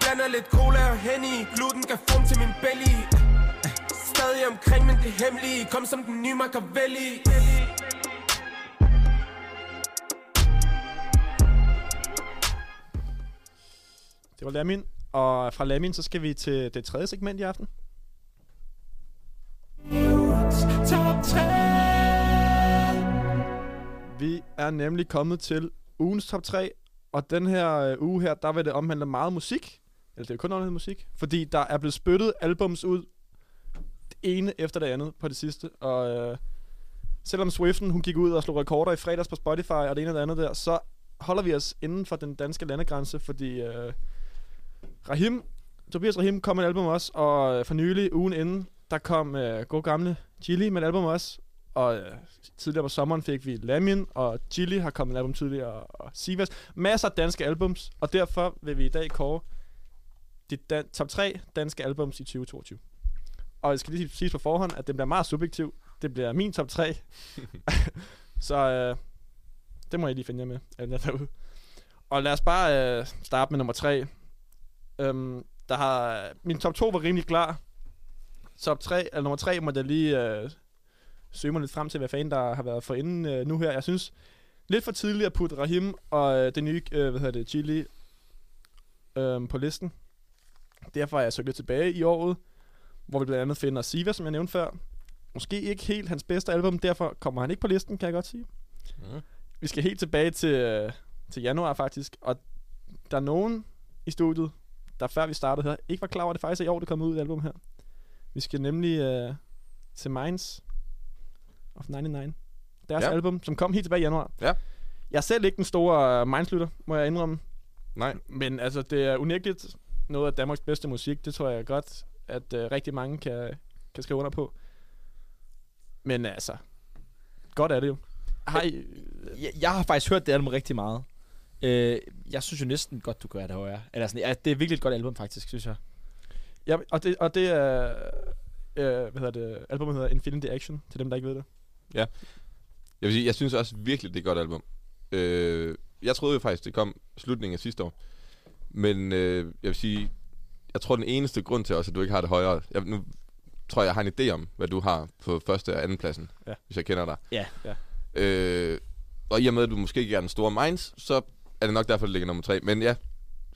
Blander lidt cola og henny Gluten kan form til min belly. Stadig omkring, men det hemmelige. Kom som den nye Machiavelli. Det var Lamin. Og fra Lamin, så skal vi til det tredje segment i aften. Vi er nemlig kommet til ugens top 3. Og den her øh, uge her, der vil det omhandle meget musik. Eller det er kun omhandle musik. Fordi der er blevet spyttet albums ud. Det ene efter det andet på det sidste. Og øh, selvom Swiften, hun gik ud og slog rekorder i fredags på Spotify og det ene og det andet der, så holder vi os inden for den danske landegrænse, fordi øh, Rahim, Tobias Rahim kom med et album også, og øh, for nylig, ugen inden, der kom øh, god gamle Chili med et album også, og øh, tidligere på sommeren fik vi Lamin, og Chili har kommet et album tidligere, og Sivas. Masser af danske albums, og derfor vil vi i dag kåre de dan- top 3 danske albums i 2022. Og jeg skal lige sige på forhånd, at det bliver meget subjektivt. Det bliver min top 3. Så øh, det må jeg lige finde jer med, alle derude. Og lad os bare øh, starte med nummer 3. Øhm, der har, min top 2 var rimelig klar. Top 3, eller nummer 3 må jeg lige øh, søge mig lidt frem til, hvad fanden der har været for inden øh, nu her. Jeg synes, lidt for tidligt at putte Rahim og øh, det nye, øh, hvad hedder det, Chili øh, på listen. Derfor er jeg søgt lidt tilbage i året, hvor vi blandt andet finder Siva, som jeg nævnte før. Måske ikke helt hans bedste album, derfor kommer han ikke på listen, kan jeg godt sige. Mm. Vi skal helt tilbage til, øh, til januar faktisk, og der er nogen i studiet, der før vi startede her, ikke var klar over, at det faktisk er i år, det kommer ud, det album her. Vi skal nemlig øh, til Minds of 99. Deres Ja. album, som kom helt tilbage i januar. Ja. Jeg er selv ikke den store uh, Minds-lytter, må jeg indrømme. Nej. Men altså, det er unægteligt noget af Danmarks bedste musik. Det tror jeg godt, at uh, rigtig mange kan, kan skrive under på. Men altså, godt er det jo. Har I, Jeg, jeg har faktisk hørt det album rigtig meget. Øh, jeg synes jo næsten godt, du gør det højere. Eller sådan, ja, det er virkelig et godt album, faktisk, synes jeg. Ja, og det, og det er... Øh, hvad hedder det? Albumet hedder Infinity Action, til dem, der ikke ved det. Jeg vil sige, jeg synes også virkelig, det er et godt album. Øh, jeg troede jo faktisk, det kom slutningen af sidste år. Men øh, jeg vil sige, jeg tror den eneste grund til også, at du ikke har det højere... Jeg, nu tror jeg, jeg har en idé om, hvad du har på første og anden pladsen, Ja. hvis jeg kender dig. Ja. Ja. Øh, og i og med, at du måske ikke er den store Minds, så er det nok derfor, det ligger nummer tre. Men ja,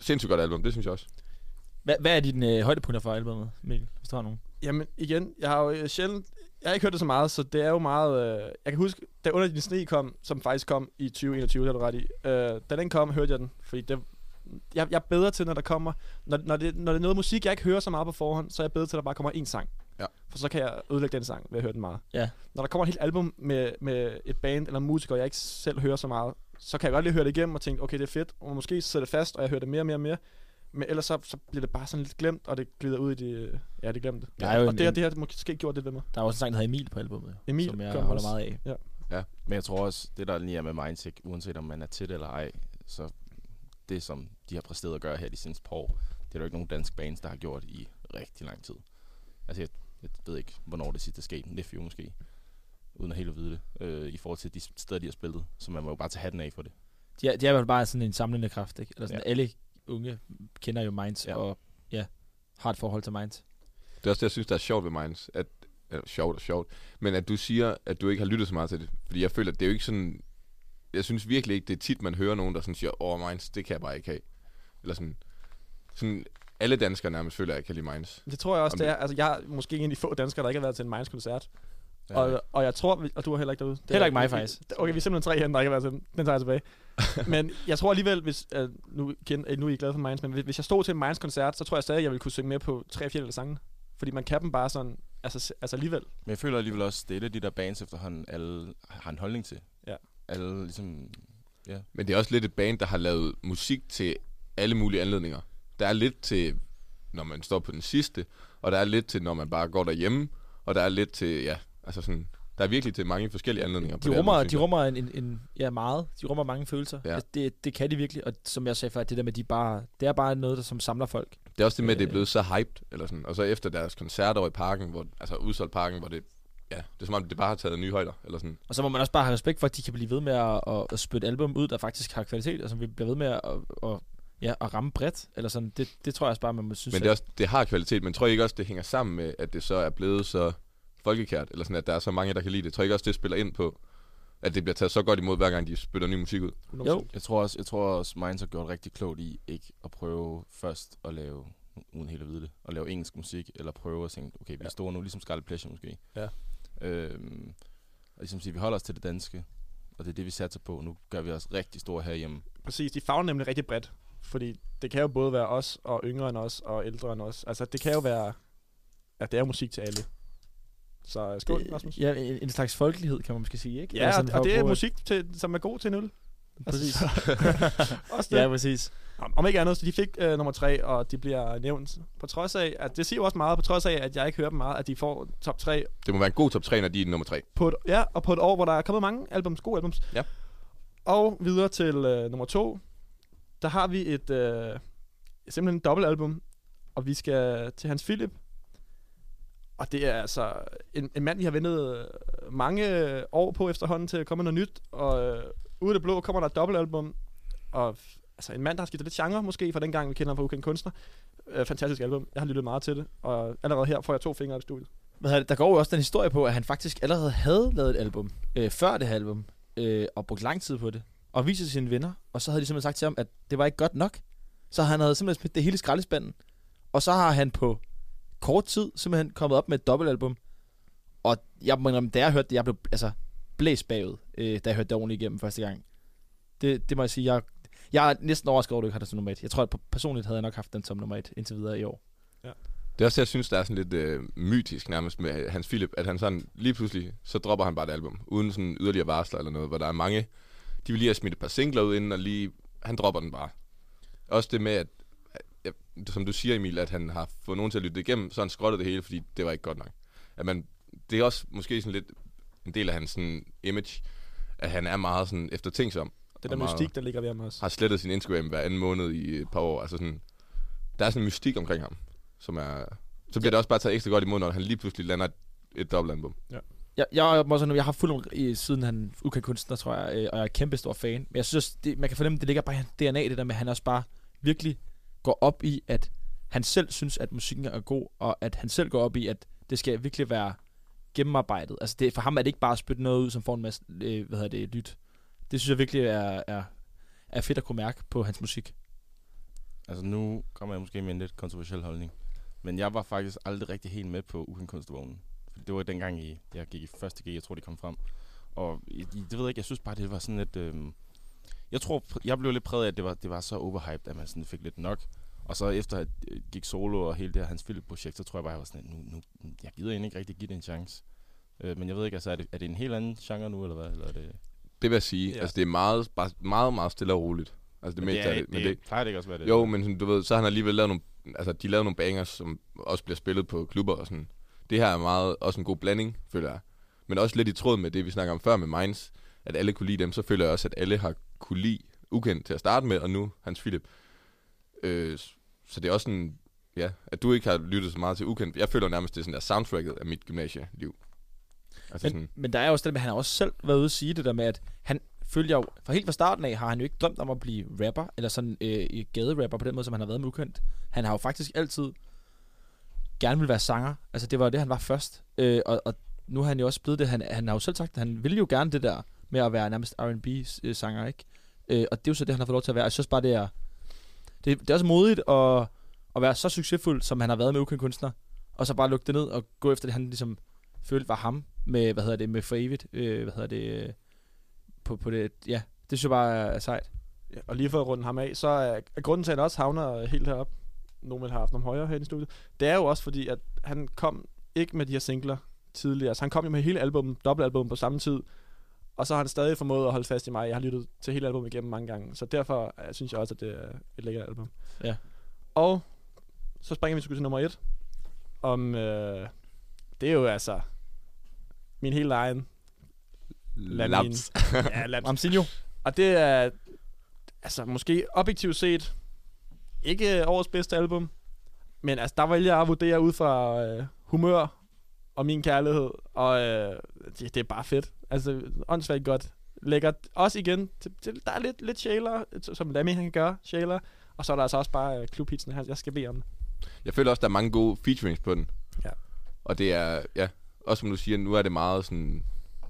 sindssygt godt album, det synes jeg også. Hvad, hvad er dine øh, højdepunkter for albumet, Mikkel, hvis du har nogen? Jamen, igen, jeg har jo øh, sjældent... Jeg har ikke hørt det så meget, så det er jo meget... Øh, jeg kan huske, da Under din sne kom, som faktisk kom i 2021, der du ret i. Øh, da den kom, hørte jeg den, fordi det, jeg, jeg er bedre til, når der kommer... Når, når, det, når det er noget musik, jeg ikke hører så meget på forhånd, så er jeg bedre til, at der bare kommer én sang. Ja. For så kan jeg ødelægge den sang ved at høre den meget. Ja. Når der kommer et helt album med, med et band eller musikere, jeg ikke selv hører så meget, så kan jeg godt lige høre det igennem og tænke, okay, det er fedt, og måske sidder det fast, og jeg hører det mere og mere og mere. Men ellers så, så bliver det bare sådan lidt glemt, og det glider ud i det... Ja, det glemte. Der er jo og en- det, her, det her det måske gjort det ved mig. Der er også en sang, der hedder Emil på albumet, jo, Emil som jeg holder også. meget af. Ja. Men jeg tror også, det der lige er med Mindtech, uanset om man er til det eller ej, så det som de har præsteret at gøre her de seneste par år, det er der jo ikke nogen dansk bands, der har gjort i rigtig lang tid. Altså jeg, jeg ved ikke, hvornår det sidste er sket. Nephew måske. Uden at helt at vide det. Øh, I forhold til de steder, de har spillet. Så man må jo bare tage hatten af for det. De er, de er i hvert fald bare sådan en samlende kraft, ikke? Eller sådan, Ja. ja. alle unge kender jo Minds, Ja. ja. og ja, har et forhold til Minds. Det er også det, jeg synes, der er sjovt ved Minds. At, eller, sjovt og sjovt. Men at du siger, at du ikke har lyttet så meget til det. Fordi jeg føler, at det er jo ikke sådan... Jeg synes virkelig ikke, det er tit, man hører nogen, der sådan siger, åh, oh, Minds, det kan jeg bare ikke have. Eller sådan... sådan alle danskere nærmest føler, at jeg kan lide Minds. Det tror jeg også, Om det det- er. Altså, jeg er måske en af de få danskere, der ikke har været til en Minds-koncert. Ja, Og, og jeg tror, vi- og du har heller ikke derude. Det Heller er- ikke mig, faktisk. Okay, vi er simpelthen tre herinde, der ikke har været den. Tager jeg tilbage. men jeg tror alligevel, hvis, uh, nu, kend, uh, nu er I glade for Minds, men hvis, hvis jeg stod til en Minds-koncert, så tror jeg stadig, at jeg ville kunne synge med på tre fjerde af sangene. Fordi man kan dem bare sådan, altså, altså alligevel. Men jeg føler alligevel også, det er de der bands efterhånden, alle har en holdning til. Ja. Alle ligesom... Ja. Men det er også lidt et band, der har lavet musik til alle mulige anledninger. Der er lidt til, når man står på den sidste, og der er lidt til, når man bare går derhjemme, og der er lidt til, ja, altså sådan, der er virkelig til mange forskellige anledninger. på De det rummer, synes de rummer en, en, en, ja, meget. De rummer mange følelser. Ja. Altså, det, det kan de virkelig. Og som jeg sagde før, det der med, de bare, det er bare noget, der som samler folk. Det er også det med, at det er Øh. blevet så hyped, eller sådan. Og så efter deres koncerter over i parken, hvor, altså udsolgt parken, hvor det, ja, det er som om, det bare har taget nye højder, eller sådan. Og så må man også bare have respekt for, at de kan blive ved med at, at, at spytte album ud, der faktisk har kvalitet, og som vi bliver ved med at, at, at, ja, at ramme bredt. Eller sådan. Det, det tror jeg også bare, man må synes. Men det, er også, det har kvalitet, men tror I ikke også, det hænger sammen med, at det så er blevet så folkekært, eller sådan, at der er så mange, der kan lide det. Tror I ikke også, det spiller ind på, at det bliver taget så godt imod, hver gang de spytter ny musik ud? 100%. Jo. Jeg tror også, jeg tror også Minds har gjort rigtig klogt i ikke at prøve først at lave, uden helt at vide det, at lave engelsk musik, eller prøve at tænke, okay, vi er Ja. store nu, ligesom Scarlet Pleasure måske. Ja. Øhm, og ligesom sige, vi holder os til det danske, og det er det, vi satser på. Nu gør vi os rigtig store herhjemme. Præcis, de favner nemlig rigtig bredt. Fordi det kan jo både være os, og yngre end os, og ældre end os. Altså, det kan jo være... At det er musik til alle. Så skål, Rasmus. Ja, en, en slags folkelighed, kan man måske sige, ikke? Ja, Eller og, det er musik, til, som er god til en øl. Præcis. Altså, også det. ja, præcis. Om, om ikke andet, så de fik øh, nummer tre, og de bliver nævnt. På trods af, at det siger jo også meget, på trods af, at jeg ikke hører dem meget, at de får top 3 Det må være en god top 3, når de er nummer 3. på et, ja, og på et år, hvor der er kommet mange albums, gode albums. Ja. Og videre til øh, nummer to, der har vi et øh, simpelthen et dobbeltalbum, og vi skal til Hans Philip. Og det er altså en, en mand, vi har ventet øh, mange år på efterhånden til at komme noget nyt, og øh, ud af det blå kommer der et dobbeltalbum, og altså en mand, der har skiftet lidt genre måske, fra dengang vi kender ham fra Ukendt Kunstner. Øh, fantastisk album. Jeg har lyttet meget til det, og allerede her får jeg to fingre i studiet. Hvad hedder det? Der går jo også den historie på, at han faktisk allerede havde lavet et album, øh, før det her album, øh, og brugt lang tid på det, og viste sine venner, og så havde de simpelthen sagt til ham, at det var ikke godt nok. Så han havde simpelthen smidt det hele skraldespanden, og så har han på kort tid simpelthen kommet op med et dobbeltalbum, og jeg må indrømme, da jeg hørte det, jeg blev altså blæst bagud, øh, da jeg hørte det ordentligt igennem første gang. Det, det må jeg sige, jeg, Jeg er næsten overrasket over, at du ikke har det som nummer et. Jeg tror, at personligt havde jeg nok haft den som nummer et indtil videre i år. Det er også det, jeg synes, der er sådan lidt øh, mytisk nærmest med Hans Philip, at han sådan lige pludselig, så dropper han bare et album, uden sådan yderligere varsler eller noget, hvor der er mange, de vil lige have smidt et par singler ud inden, og lige, han dropper den bare. Også det med, at, at som du siger Emil, at han har fået nogen til at lytte det igennem, så han skrottet det hele, fordi det var ikke godt nok. At man, det er også måske sådan lidt en del af hans sådan, image, at han er meget sådan eftertænksom. Det der mystik, der ligger ved ham også. har slettet sin Instagram hver anden måned i et par år. Altså sådan, der er sådan en mystik omkring ham, som er... Så bliver det også bare taget ekstra godt imod, når han lige pludselig lander et, et dobbeltalbum. Jeg, jeg, må sådan, jeg har fulgt ham i, siden han ukendt kunstner, tror jeg, øh, og jeg er kæmpe stor fan. Men jeg synes, det, man kan fornemme, det ligger bare i hans DNA, det der med, at han også bare virkelig går op i, at han selv synes, at musikken er god, og at han selv går op i, at det skal virkelig være gennemarbejdet. Altså det, for ham er det ikke bare at spytte noget ud, som får en masse, øh, hvad hedder det, lyt. Det synes jeg virkelig er, er, er fedt at kunne mærke på hans musik. Altså nu kommer jeg måske med en lidt kontroversiel holdning. Men jeg var faktisk aldrig rigtig helt med på Ukenkunstvognen. For det var dengang, i, jeg gik i første G, jeg tror, det kom frem. Og det ved jeg ikke, jeg synes bare, det var sådan lidt... Øh, jeg tror, jeg blev lidt præget af, at det var, det var så overhyped, at man sådan fik lidt nok. Og så efter at jeg gik solo og hele det her Hans Philip-projekt, så tror jeg bare, jeg var sådan, nu, nu, jeg gider egentlig ikke rigtig give det en chance. Øh, men jeg ved ikke, altså, er det, er det en helt anden genre nu, eller hvad? Eller er det, Det vil jeg sige. Ja. Altså, det er meget, bare, meget, meget stille og roligt. Altså, det, men meste det, er, af det, det, men det, plejer det ikke også at være det? Jo, men du ved, så har han alligevel lavet nogle, altså, de lavede nogle bangers, som også bliver spillet på klubber og sådan. Det her er meget, også en god blanding, føler jeg. Men også lidt i tråd med det, vi snakker om før med Minds, at alle kunne lide dem, så føler jeg også, at alle har kunne lide ukendt til at starte med, og nu Hans Philip. Øh, så det er også sådan, ja, at du ikke har lyttet så meget til ukendt. Jeg føler nærmest, det er sådan der soundtracket af mit gymnasieliv. Altså Men, sådan, men der er også det med, at han har også selv været ude at sige det der med, at han følger jo, fra helt fra starten af, har han jo ikke drømt om at blive rapper, eller sådan øh, gaderapper på den måde, som han har været med ukendt. Han har jo faktisk altid gerne vil være sanger. Altså det var jo det, han var først. Øh, og, og nu er han jo også blevet det. Han, han har jo selv sagt, at han ville jo gerne det der med at være nærmest R&B-sanger, øh, ikke? Øh, og det er jo så det, han har fået lov til at være. Jeg synes bare, det er, det, det er også modigt at, at være så succesfuld, som han har været med ukendte kunstner, og så bare lukke det ned og gå efter det, han ligesom følte var ham med, hvad hedder det, med for evigt, øh, hvad hedder det, på, på det, ja, det synes jeg bare er, sejt. Ja, og lige for at runde ham af, så er, er grunden til, at han også havner helt herop, nogen vil have haft ham højere her i studiet, det er jo også fordi, at han kom ikke med de her singler tidligere. så han kom jo med hele album, dobbeltalbum på samme tid, og så har han stadig formået at holde fast i mig. Jeg har lyttet til hele albumet igennem mange gange, så derfor øh, synes jeg også, at det er et lækkert album. Ja. Og så springer vi til nummer et. Om, øh, det er jo altså min helt egen. Laps. ja, Laps. Ramsinho. Og det er, altså måske objektivt set, ikke årets bedste album, men altså der vælger jeg at vurdere ud fra øh, humør og min kærlighed, og øh, det, det er bare fedt. Altså, åndssvagt godt. Lækkert. Også igen, til, til, der er lidt, lidt sjæler, som Lammy han kan gøre, sjæler, og så er der altså også bare øh, klubhitsen her, jeg skal bede om det. Jeg føler også, der er mange gode featurings på den. Ja. Og det er, ja, også som du siger, nu er det meget sådan,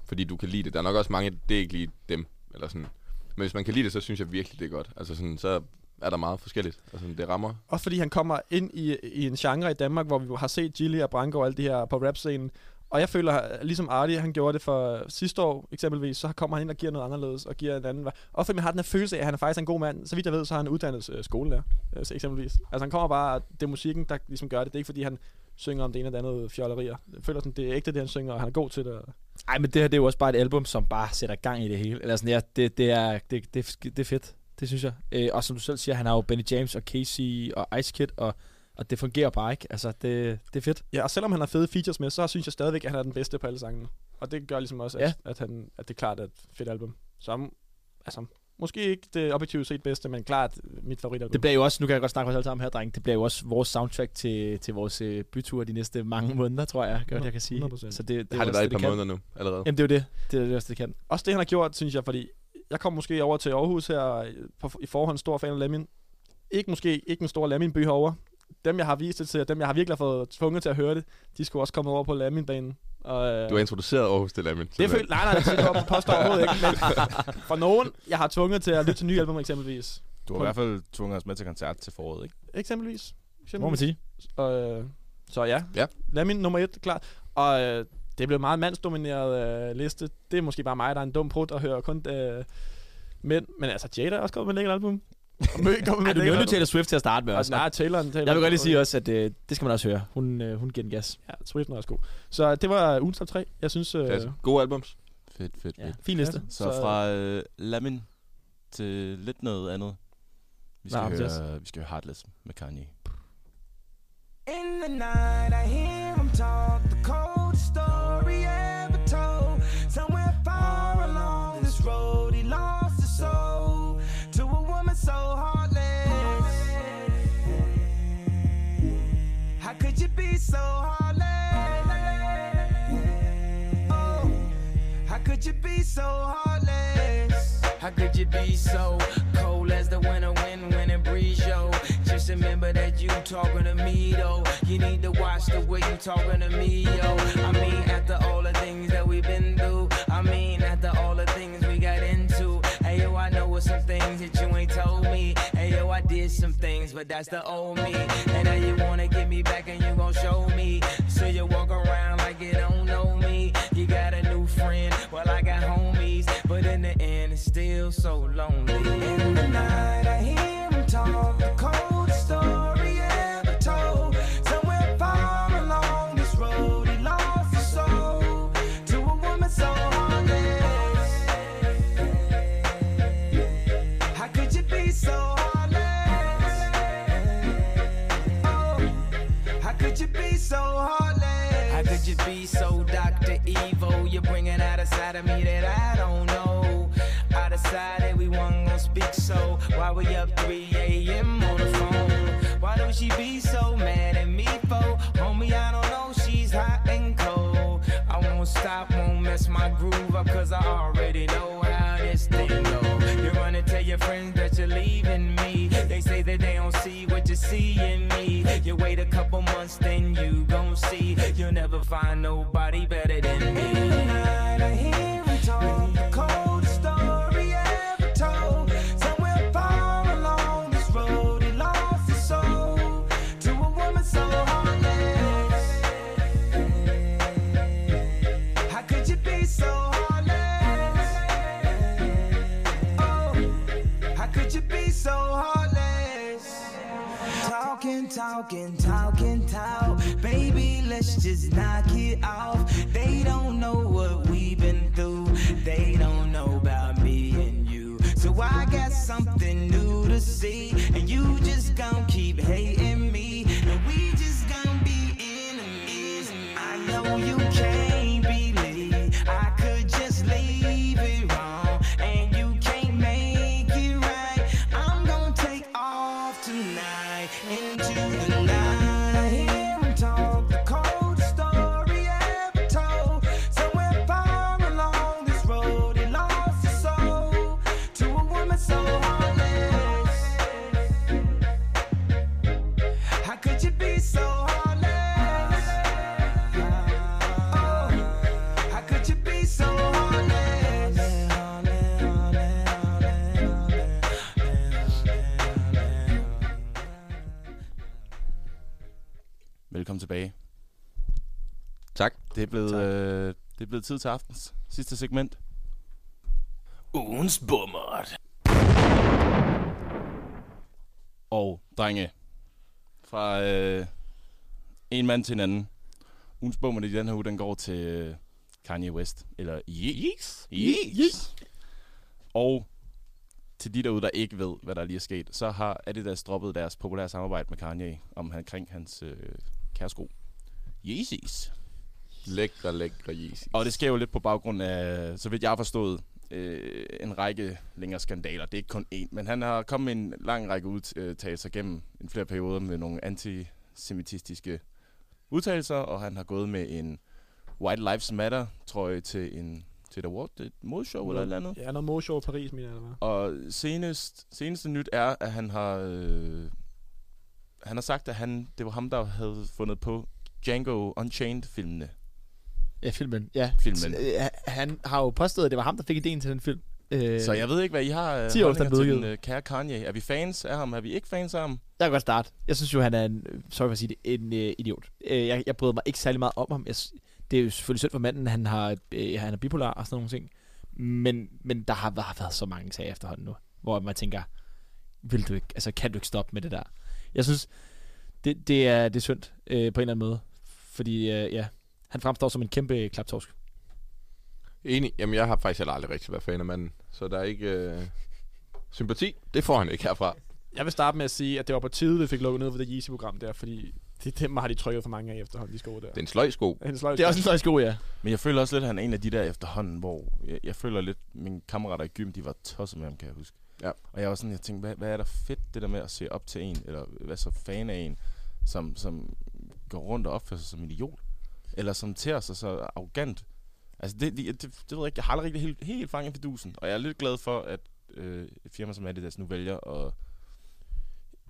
fordi du kan lide det. Der er nok også mange, det er ikke lige dem, eller sådan. Men hvis man kan lide det, så synes jeg virkelig, det er godt. Altså sådan, så er der meget forskelligt. Altså, det rammer. Også fordi han kommer ind i, i en genre i Danmark, hvor vi har set Gilly og Branko og alt det her på rap-scenen. Og jeg føler, ligesom Artie, han gjorde det for sidste år eksempelvis, så kommer han ind og giver noget anderledes, og giver en anden vej. Og fordi man har den her følelse af, at han er faktisk en god mand. Så vidt jeg ved, så har han uddannet øh, skolelærer, øh, eksempelvis. Altså han kommer bare, det er musikken, der ligesom gør det. Det er ikke fordi, han synger om det ene eller det andet fjollerier. Jeg føler sådan, det er ægte det, han synger, og han er god til det. Ej, men det her det er jo også bare et album, som bare sætter gang i det hele. Eller sådan, ja, det, det, er, det, det, det er fedt. Det synes jeg. Øh, og som du selv siger, han har jo Benny James og Casey og Ice Kid, og, og det fungerer bare ikke. Altså, det, det er fedt. Ja, og selvom han har fede features med, så synes jeg stadigvæk, at han er den bedste på alle sangene. Og det gør ligesom også, at, Ja. at, han, at det er klart er et fedt album. Så altså, måske ikke det objektivt set bedste, men klart mit favoritalbum. Det bliver jo også, nu kan jeg godt snakke med os alle sammen her, dreng, det bliver jo også vores soundtrack til, til vores øh, bytur de næste mange måneder, tror jeg, godt jeg kan sige. 100%. Så det, det er har det været et par måneder nu, allerede. Jamen, det er jo det. Det er det også, det kan. Også det, han har gjort, synes jeg, fordi jeg kom måske over til Aarhus her, øh, på, i forhånd stor fan af Lamin. Ikke måske ikke en stor Lamin-by herovre. Dem, jeg har vist det til, og dem, jeg har virkelig fået tvunget til at høre det, de skulle også komme over på Lamin-banen. Og, øh, Du har introduceret Aarhus til Lamin. det følte, nej, nej, det var påstår overhovedet ikke, men for nogen, jeg har tvunget til at lytte til nye album eksempelvis. Du har i hvert fald tvunget os med til koncert til foråret, ikke? Eksempelvis. Det må man sige. Og, øh, så ja, Ja. lad min nummer et, klart. Og øh, det blev meget mandsdomineret øh, liste. Det er måske bare mig, der er en dum prut og hører kun øh, mænd. Men altså, Jada er også kommet med en lækker album. Mø, kom med Ej, du nævnte Taylor Swift til at starte med Og også. nej, Taylor, Taylor. Jeg vil godt lige sige også, at øh, det skal man også høre. Hun, øh, hun giver den gas. Ja, Swift er også god. Så det var ugens top 3. Jeg synes... Øh, Klasse. Gode albums. Fedt, fedt, Ja, fedt. fin liste. Så, Så- fra øh, Lamin til lidt noget andet. Vi skal, Nå, yes. høre, vi skal høre Heartless med Kanye. In the night, I hear him talk the coldest could you be so heartless? How could you be so cold as the winter wind when it breeze, yo? Just remember that you talking to me, though. You need to watch the way you talking to me, yo. I mean, after all the things that we've been through, I mean, after all the things we got into. Hey, yo, I know some things that you ain't told me. Hey, yo, I did some things, but that's the old me. And now you wanna get me back and you gon' show me. So you walk around like it don't still so lonely. In the night, I hear him talk the coldest story ever told. Somewhere far along this road, he lost his soul to a woman so heartless. How could you be so heartless? Oh, how could you be so heartless? How could you be so Dr. Evil? You're bringing out a side of me that I speak, so why we up 3 a.m. on the phone? Why don't she be so mad at me for? Homie, I don't know, she's hot and cold. I won't stop, won't mess my groove up, cause I already know how this thing go. You and tell your friends that you're leaving me. They say that they don't see what you see in me. You wait a couple months, then you gon' see. You'll never find nobody better just not Tak. Det er blevet, øh, det er blevet tid til aftens sidste segment. Ugens bummer. Og drenge, fra øh, en mand til en anden. Ugens bummer i den her uge, den går til øh, Kanye West. Eller Yeez. Yeez. Og til de derude, der ikke ved, hvad der lige er sket, så har Adidas droppet deres populære samarbejde med Kanye om han kring hans øh, kæresko. Yeezys. Lækre, lækre Yeezy. Og det sker jo lidt på baggrund af, så vidt jeg har forstået, øh, en række længere skandaler. Det er ikke kun én, men han har kommet med en lang række udtalelser gennem en flere perioder med nogle antisemitistiske udtalelser, og han har gået med en White Lives Matter trøje til en til et award, et modshow eller et eller andet. Ja, noget modshow i Paris, mener jeg, det var. Og senest, seneste nyt er, at han har, øh, han har sagt, at han, det var ham, der havde fundet på Django Unchained-filmene. Ja, filmen. Ja. Filmen. Øh, Han har jo påstået, at det var ham, der fik idéen til den film. Øh, Så jeg ved ikke, hvad I har øh, 10 år til den øh, kære Kanye. Er vi fans af ham? Er vi ikke fans af ham? Jeg kan godt starte. Jeg synes jo, han er en, sorry for at sige det, en øh, idiot. Øh, jeg, jeg bryder mig ikke særlig meget om ham. Jeg, det er jo selvfølgelig synd for manden, han har, øh, han er bipolar og sådan nogle ting. Men, men der har, har været så mange sager efterhånden nu, hvor man tænker, vil du ikke, altså kan du ikke stoppe med det der. Jeg synes, det, det, er, det er synd øh, på en eller anden måde. Fordi øh, ja, han fremstår som en kæmpe klaptorsk. Enig. Jamen, jeg har faktisk heller aldrig rigtig været fan af manden. Så der er ikke... Øh... Sympati, det får han ikke herfra. Jeg vil starte med at sige, at det var på tide, vi fik lukket ned for det Yeezy-program der, fordi det, dem har de trykket for mange af efterhånden, de sko der. Det er en sløj sko. En sløj Det er også en slags god, ja. Men jeg føler også lidt, at han er en af de der efterhånden, hvor jeg, jeg føler lidt, mine kammerater i gym, de var tosset med ham, kan jeg huske. Ja. Og jeg var sådan, jeg tænkte, hvad, hvad er der fedt, det der med at se op til en, eller være så fan af en, som, som går rundt og opfører sig som en idiot, eller som ter sig så arrogant. Altså, det, det, det, det ved jeg ikke, jeg har aldrig rigtig helt, helt fanget fidusen, og jeg er lidt glad for, at øh, et firma som Adidas nu vælger at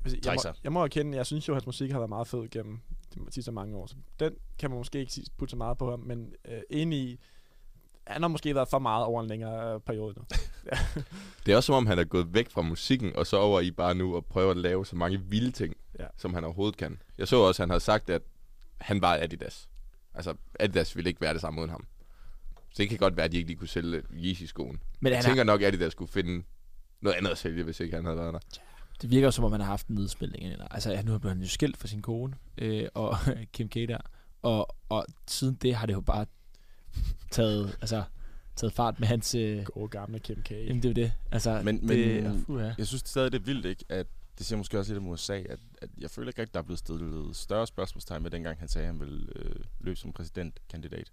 Jeg må, jeg må erkende, jeg synes jo, at hans musik har været meget fed gennem de sidste mange år. Så den kan man måske ikke sige- putte så meget på ham, men øh, enig i, han har måske været for meget over en længere øh, periode nu. Det er også som om, han er gået væk fra musikken, og så over i bare nu at prøve at lave så mange vilde ting, Ja. ja. som han overhovedet kan. Jeg så også, at han havde sagt, at han var Adidas. Altså, Adidas ville ikke være det samme uden ham. Så det kan godt være, at de ikke lige kunne sælge Yeezy-skoen. Men Jeg han tænker har, nok, at Adidas skulle finde noget andet at sælge, hvis ikke han havde været der. det virker jo som om, han har haft en nedspilning. Eller, altså, ja, nu er han jo skilt fra sin kone, øh, og Kim K der. Og, og siden det har det jo bare taget, altså, taget fart med hans... Øh, Gode gamle Kim K. jamen, det er jo det. Altså, Men, det, men uh, ja. jeg synes stadig, det er vildt, ikke? At det siger måske også lidt om USA, at, at jeg føler ikke rigtig, der er blevet stillet større spørgsmålstegn med dengang, han sagde, at han ville øh, løbe som præsidentkandidat.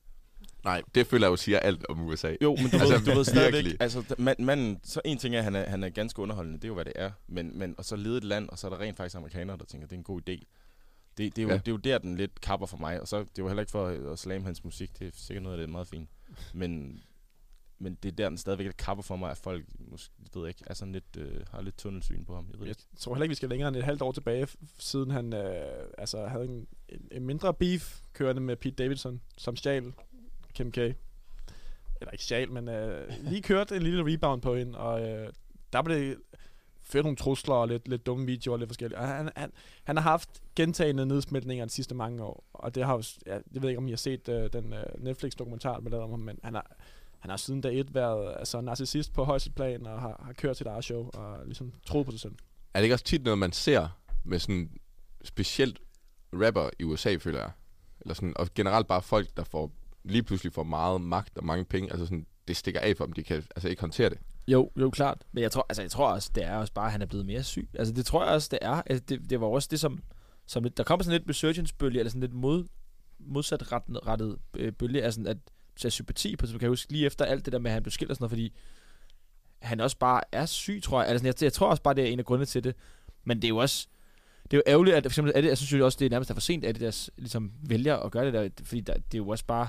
Nej, det føler jeg jo siger alt om USA. Jo, men du, Altså, ved, du ved stadigvæk, altså mand, manden, så en ting er, at han er, han er ganske underholdende, det er jo, hvad det er, men, men og så lede et land, og så er der rent faktisk amerikanere, der tænker, det er en god idé. Det, det, er, jo, Ja. det er jo der, den lidt kapper for mig, og så det er jo heller ikke for at slame hans musik, det er sikkert noget af det er meget fint, men, men det er der, den stadigvæk er kapper for mig, at folk, måske, ved ikke, er sådan lidt, øh, har lidt tunnelsyn på ham, jeg ved Jeg ikke. tror heller ikke, vi skal længere end et halvt år tilbage, siden han øh, altså, havde en, en, en mindre beef kørende med Pete Davidson, som stjal Kim K. Eller ikke stjal, men øh, lige kørte en lille rebound på hende, og øh, der blev det ført nogle trusler og lidt, lidt dumme videoer og lidt forskelligt. Og han, han, han har haft gentagende nedsmeltninger de sidste mange år, og det har jo, ja, jeg ved ikke, om I har set øh, den øh, Netflix-dokumentar, der om ham, men han har, han har siden dag et været altså, narcissist på højeste plan, og har, har kørt sit eget show, og ligesom troet på sig selv. Er det ikke også tit noget, man ser med sådan specielt rapper i USA, føler jeg? Eller sådan, og generelt bare folk, der får lige pludselig får meget magt og mange penge. Altså sådan, det stikker af for dem. De kan altså ikke håndtere det. Jo, jo, klart. Men jeg tror, altså, jeg tror også, det er også bare, at han er blevet mere syg. Altså, det tror jeg også, det er. Altså, det, det var også det, som... som lidt, der kommer sådan lidt resurgence-bølge, eller sådan lidt mod, modsat rettet, rettet øh, bølge, altså at så sympati på, så kan huske lige efter alt det der med, at han blev skilt og sådan noget, fordi han også bare er syg, tror jeg. Altså, jeg, jeg tror også bare, det er en af grundene til det. Men det er jo også... Det er jo ærgerligt, at for eksempel, at jeg synes jo også, det er nærmest er for sent, at det deres ligesom vælger at gøre det der, fordi der, det er jo også bare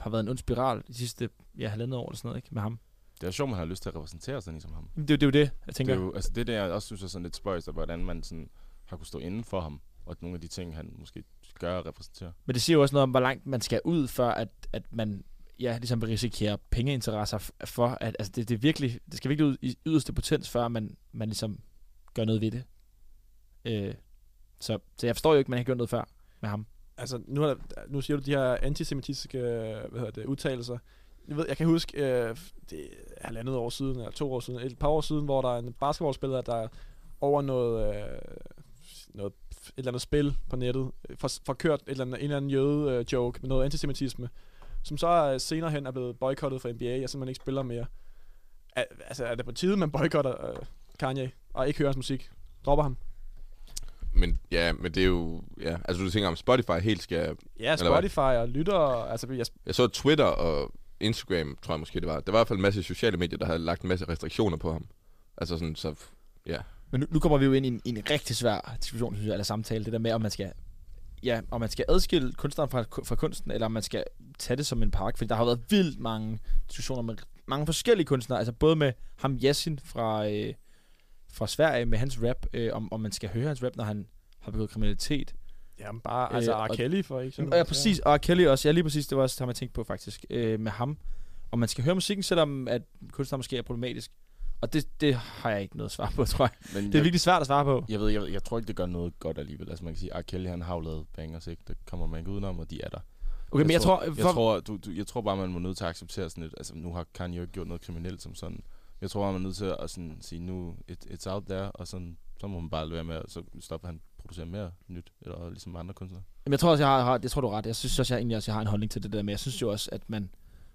har været en ond spiral de sidste ja, halvandet år eller sådan noget, ikke, med ham. Det er sjovt, man har lyst til at repræsentere sådan en som ham. Det, er jo- det er jo det, jeg Det tænker. er jo, altså det der, jeg også synes er sådan lidt spøjst, er, hvordan man sådan har kunne stå inden for ham, og nogle af de ting, han måske gør og repræsenterer. Men det siger jo også noget om, hvor langt man skal ud, før at, at man ja, ligesom vil risikere pengeinteresser for, at altså det, det, er virkelig, det skal virkelig ud i yderste potens, før man, man ligesom gør noget ved det. Øh, så, så jeg forstår jo ikke, at man har gjort noget før med ham. altså, nu, er der, nu siger du de her antisemitiske hvad hedder det, udtalelser. Jeg, ved, jeg kan huske, øh, det er halvandet år siden, eller to år siden, et par år siden, hvor der er en basketballspiller, der over noget, øh, noget et eller andet spil på nettet, øh, for, for kørt et eller andet, en eller anden jøde-joke med noget antisemitisme, som så øh, senere hen er blevet boykottet fra NBA, og simpelthen ikke spiller mere. Er, altså, er det på tide, man boykotter øh, Kanye, og ikke hører hans musik? Dropper ham? Men ja, men det er jo... Ja, altså du tænker om Spotify helt skal... Ja? Spotify og lytter, altså jeg, Jeg så Twitter og Instagram, tror jeg måske det var. Der var i hvert fald en masse sociale medier, der havde lagt en masse restriktioner på ham. Altså sådan, så... Ja. Men nu, nu kommer vi jo ind i en, i en rigtig svær diskussion, synes jeg, eller samtale, det der med, om man skal ja, om man skal adskille kunstneren fra, fra kunsten, eller om man skal tage det som en park, fordi der har været vildt mange diskussioner med mange forskellige kunstnere, altså både med ham Yasin fra, øh, fra Sverige, med hans rap, øh, om, om man skal høre hans rap, når han har begået kriminalitet. Jamen bare, altså Øh, R. og- Kelly for eksempel. Ja, præcis, og R. Kelly også, ja lige præcis, det var også det, jeg tænkte på faktisk, øh, med ham. Og man skal høre musikken, selvom at kunstneren måske er problematisk. Og det, det har jeg ikke noget svar på, tror jeg. Men Det er virkelig svært at svare på. Jeg ved, jeg, jeg tror ikke, det gør noget godt alligevel. Altså man kan sige, at Kelly han har jo lavet bangers, ikke? Det kommer man ikke udenom, og de er der. Okay, men jeg tror... jeg, tror, du, du, jeg tror bare, man må nødt til at acceptere sådan lidt. Altså, nu har Kanye jo ikke gjort noget kriminelt som sådan. Jeg tror, man er nødt til at sådan, sige, nu it, it's out there, og sådan, så må man bare lade være med, at så stopper han producere mere nyt, eller ligesom andre kunstnere. Jamen, jeg tror også, jeg har, har jeg tror, du ret. Jeg synes også, jeg egentlig også, jeg har en holdning til det der, men jeg synes jo også, at man,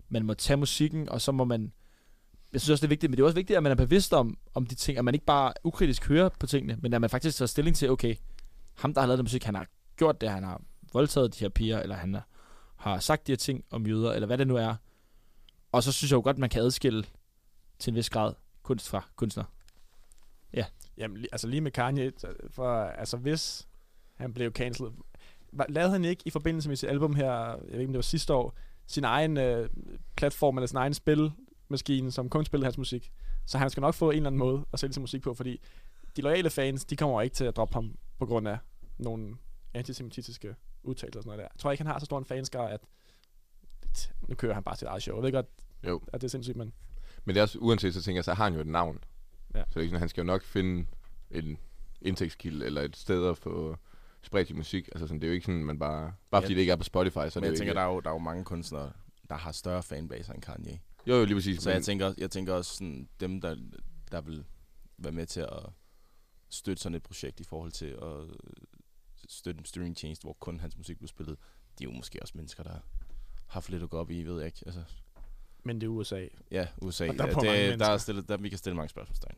man må tage musikken, og så må man... Jeg synes også, det er vigtigt, men det er også vigtigt, at man er bevidst om, om de ting, at man ikke bare ukritisk hører på tingene, men at man faktisk tager stilling til, okay, ham, der har lavet den musik, han har gjort det, han har voldtaget de her piger, eller han har, sagt de her ting om jøder, eller hvad det nu er. Og så synes jeg jo godt, man kan adskille til en vis grad kunst fra kunstner. Ja. Jamen, altså lige med Kanye, for altså hvis han blev cancelled, lavede han ikke i forbindelse med sit album her, jeg ved ikke om det var sidste år, sin egen øh, platform eller sin egen spil, spilmaskine, som kun spillede hans musik. Så han skal nok få en eller anden måde at sælge sin musik på, fordi de loyale fans, de kommer ikke til at droppe ham på grund af nogle antisemitiske udtalelser og sådan noget der. Jeg tror ikke, han har så stor en fanskare, at nu kører han bare sit eget show. Jeg ved godt, Jo. at det er sindssygt, men Men det er også, uanset, så tænker jeg, så har han jo et navn. Ja. Så det er ikke sådan, han skal jo nok finde en indtægtskilde eller et sted at få spredt sin musik. Altså sådan, det er jo ikke sådan, man bare... Bare fordi Ja. det ikke er på Spotify, så er Men det jeg tænker, ikke... der er, jo, der er jo mange kunstnere, der har større fanbaser end Kanye. Jo, jo, lige præcis. Så men- jeg tænker, jeg tænker også sådan, dem, der, der vil være med til at støtte sådan et projekt i forhold til at støtte en streamingtjeneste, hvor kun hans musik bliver spillet, de er jo måske også mennesker, der har haft lidt at gå op i, ved jeg ikke. Altså, men det er USA. ja, USA. Og der ja, bor mange det, der er stillet, der, vi kan stille mange spørgsmålstegn.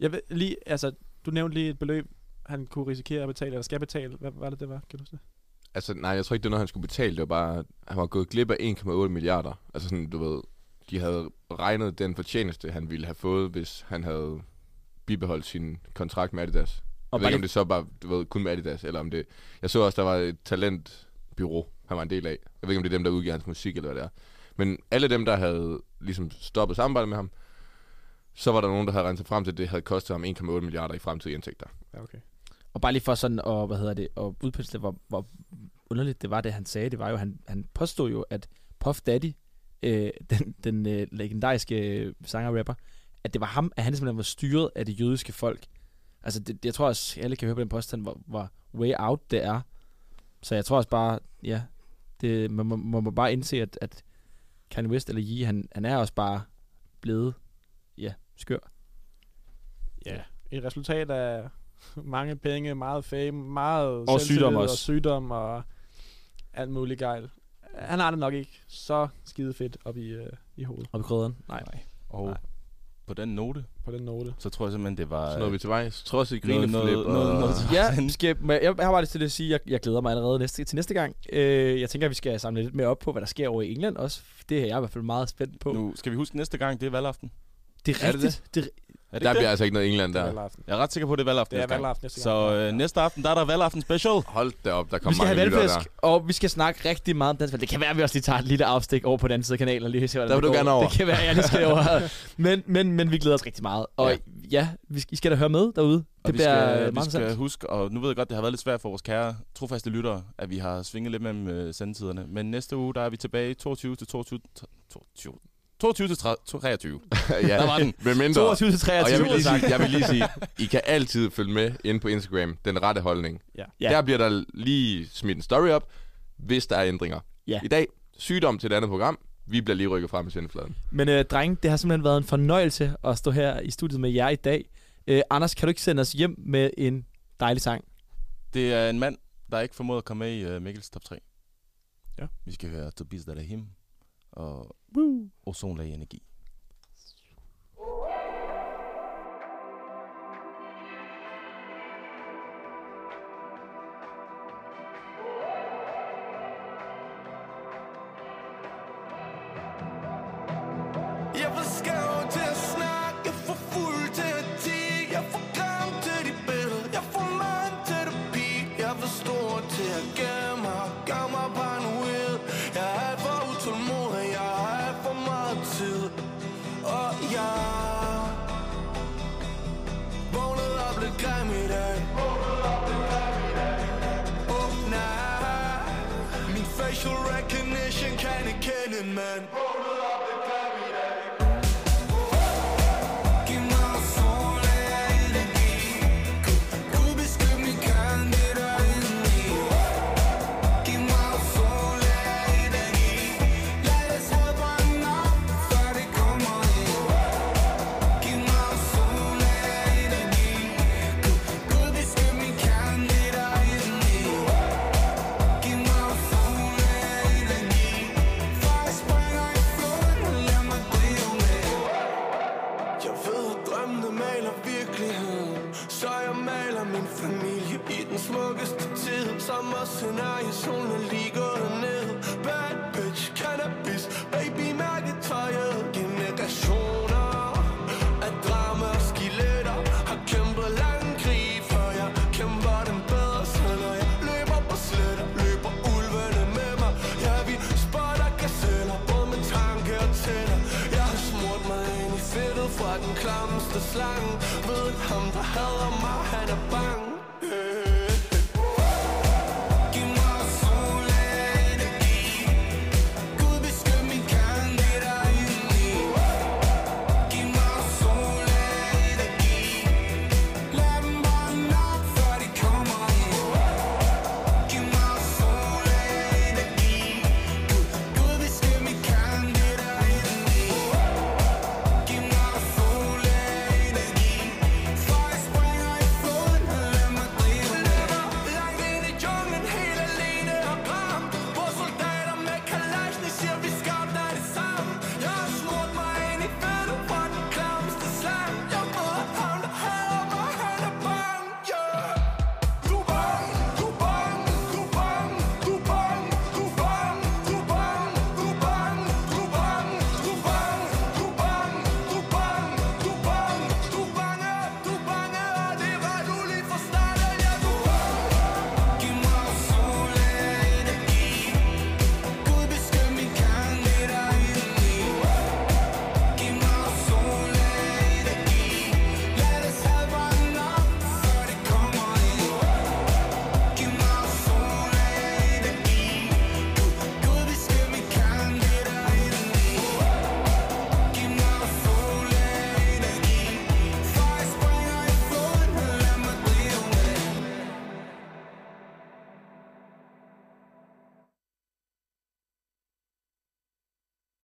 Jeg vil lige, altså, du nævnte lige et beløb, han kunne risikere at betale, eller skal betale. Hvad var det, det var? Kan du huske det? Altså, nej, jeg tror ikke, det er noget, han skulle betale. Det var bare, han var gået glip af 1,8 milliarder. Altså sådan, du ved, de havde regnet den fortjeneste, han ville have fået, hvis han havde bibeholdt sin kontrakt med Adidas. Og Jeg ved ikke, om det så bare, du ved, kun med Adidas, eller om det... Jeg så også, der var et talentbyrå, han var en del af. Jeg ved ikke, om det er dem, der udgiver hans musik, eller hvad det er. Men alle dem, der havde ligesom stoppet samarbejdet med ham, så var der nogen, der havde regnet sig frem til, at det havde kostet ham 1,8 milliarder i fremtidige indtægter. Ja, okay. Og bare lige for sådan at, hvad hedder det, at udpensle, hvor, hvor underligt det var, det han sagde, det var jo, han, han påstod jo, at Puff Daddy, øh, den, den øh, legendariske øh, sanger og rapper, at det var ham, at han simpelthen var styret af det jødiske folk. Altså, det, jeg tror også, alle kan høre på den påstand, hvor, hvor way out det er. Så jeg tror også bare, ja, det, man, må, man må bare indse, at, at Kanye West eller Yee, han, han er også bare blevet, ja, skør. Ja. Et resultat af mange penge, meget fame, meget Og sygdom og også. sygdom og alt muligt gejl. Han har det nok ikke så skide fedt op i, øh, i hovedet Og i krydderen. Nej. Og Nej. på den note, på den note. så tror jeg simpelthen, det var... Så nåede vi til vej. Trods i noget- grineflip noget- og... noget- noget- Ja, skal, men jeg, jeg har bare lyst til at sige, at jeg, jeg glæder mig allerede næste, til næste gang. Øh, jeg tænker, at vi skal samle lidt mere op på, hvad der sker over i England også. Det er jeg i hvert fald meget spændt på. Nu skal vi huske næste gang, det er valgaften. Det er Er det rigtigt. Det, det Der ikke bliver det? altså ikke noget England Det er der. valgaften. Jeg er ret sikker på, at det er valgaften Det er valgaften næste gang. Så øh, næste aften, der er der valgaften special. Hold da op, der vi kommer skal have valgflæsk, og vi skal snakke rigtig meget om dansk valg. Det kan være, at vi også lige tager et lille afstik over på den anden side af kanalen og lige se, hvordan Der vil det du gerne over. Det kan være, at jeg lige skal over. men, men, men vi glæder os rigtig meget. Og ja, ja vi, skal, I skal da høre med derude. Og Det vi bliver skal, meget vi skal huske, og nu ved jeg godt, det har været lidt svært for vores kære trofaste lyttere, at vi har svinget lidt mellem øh, sendetiderne. Men næste uge, der er vi tilbage 22 til 22... 22 22 til 23. ja, Der var den. Mindre. 22 til Og 23. jeg vil, lige sige, jeg vil lige sige, I kan altid følge med inde på Instagram, den rette holdning. Ja. Ja. Der bliver der lige smidt en story op, hvis der er ændringer. Ja. I dag, sygdom til et andet program. Vi bliver lige rykket frem i sendefladen. Men øh, dreng, det har simpelthen været en fornøjelse at stå her i studiet med jer i dag. Øh, Anders, kan du ikke sende os hjem med en dejlig sang? Det er en mand, der ikke formåede at komme med i uh, Mikkels top 3. Ja. Vi skal høre Tobias Dalahim og Ozonlag er Energi. the slang Will it come to hell on my head a bang?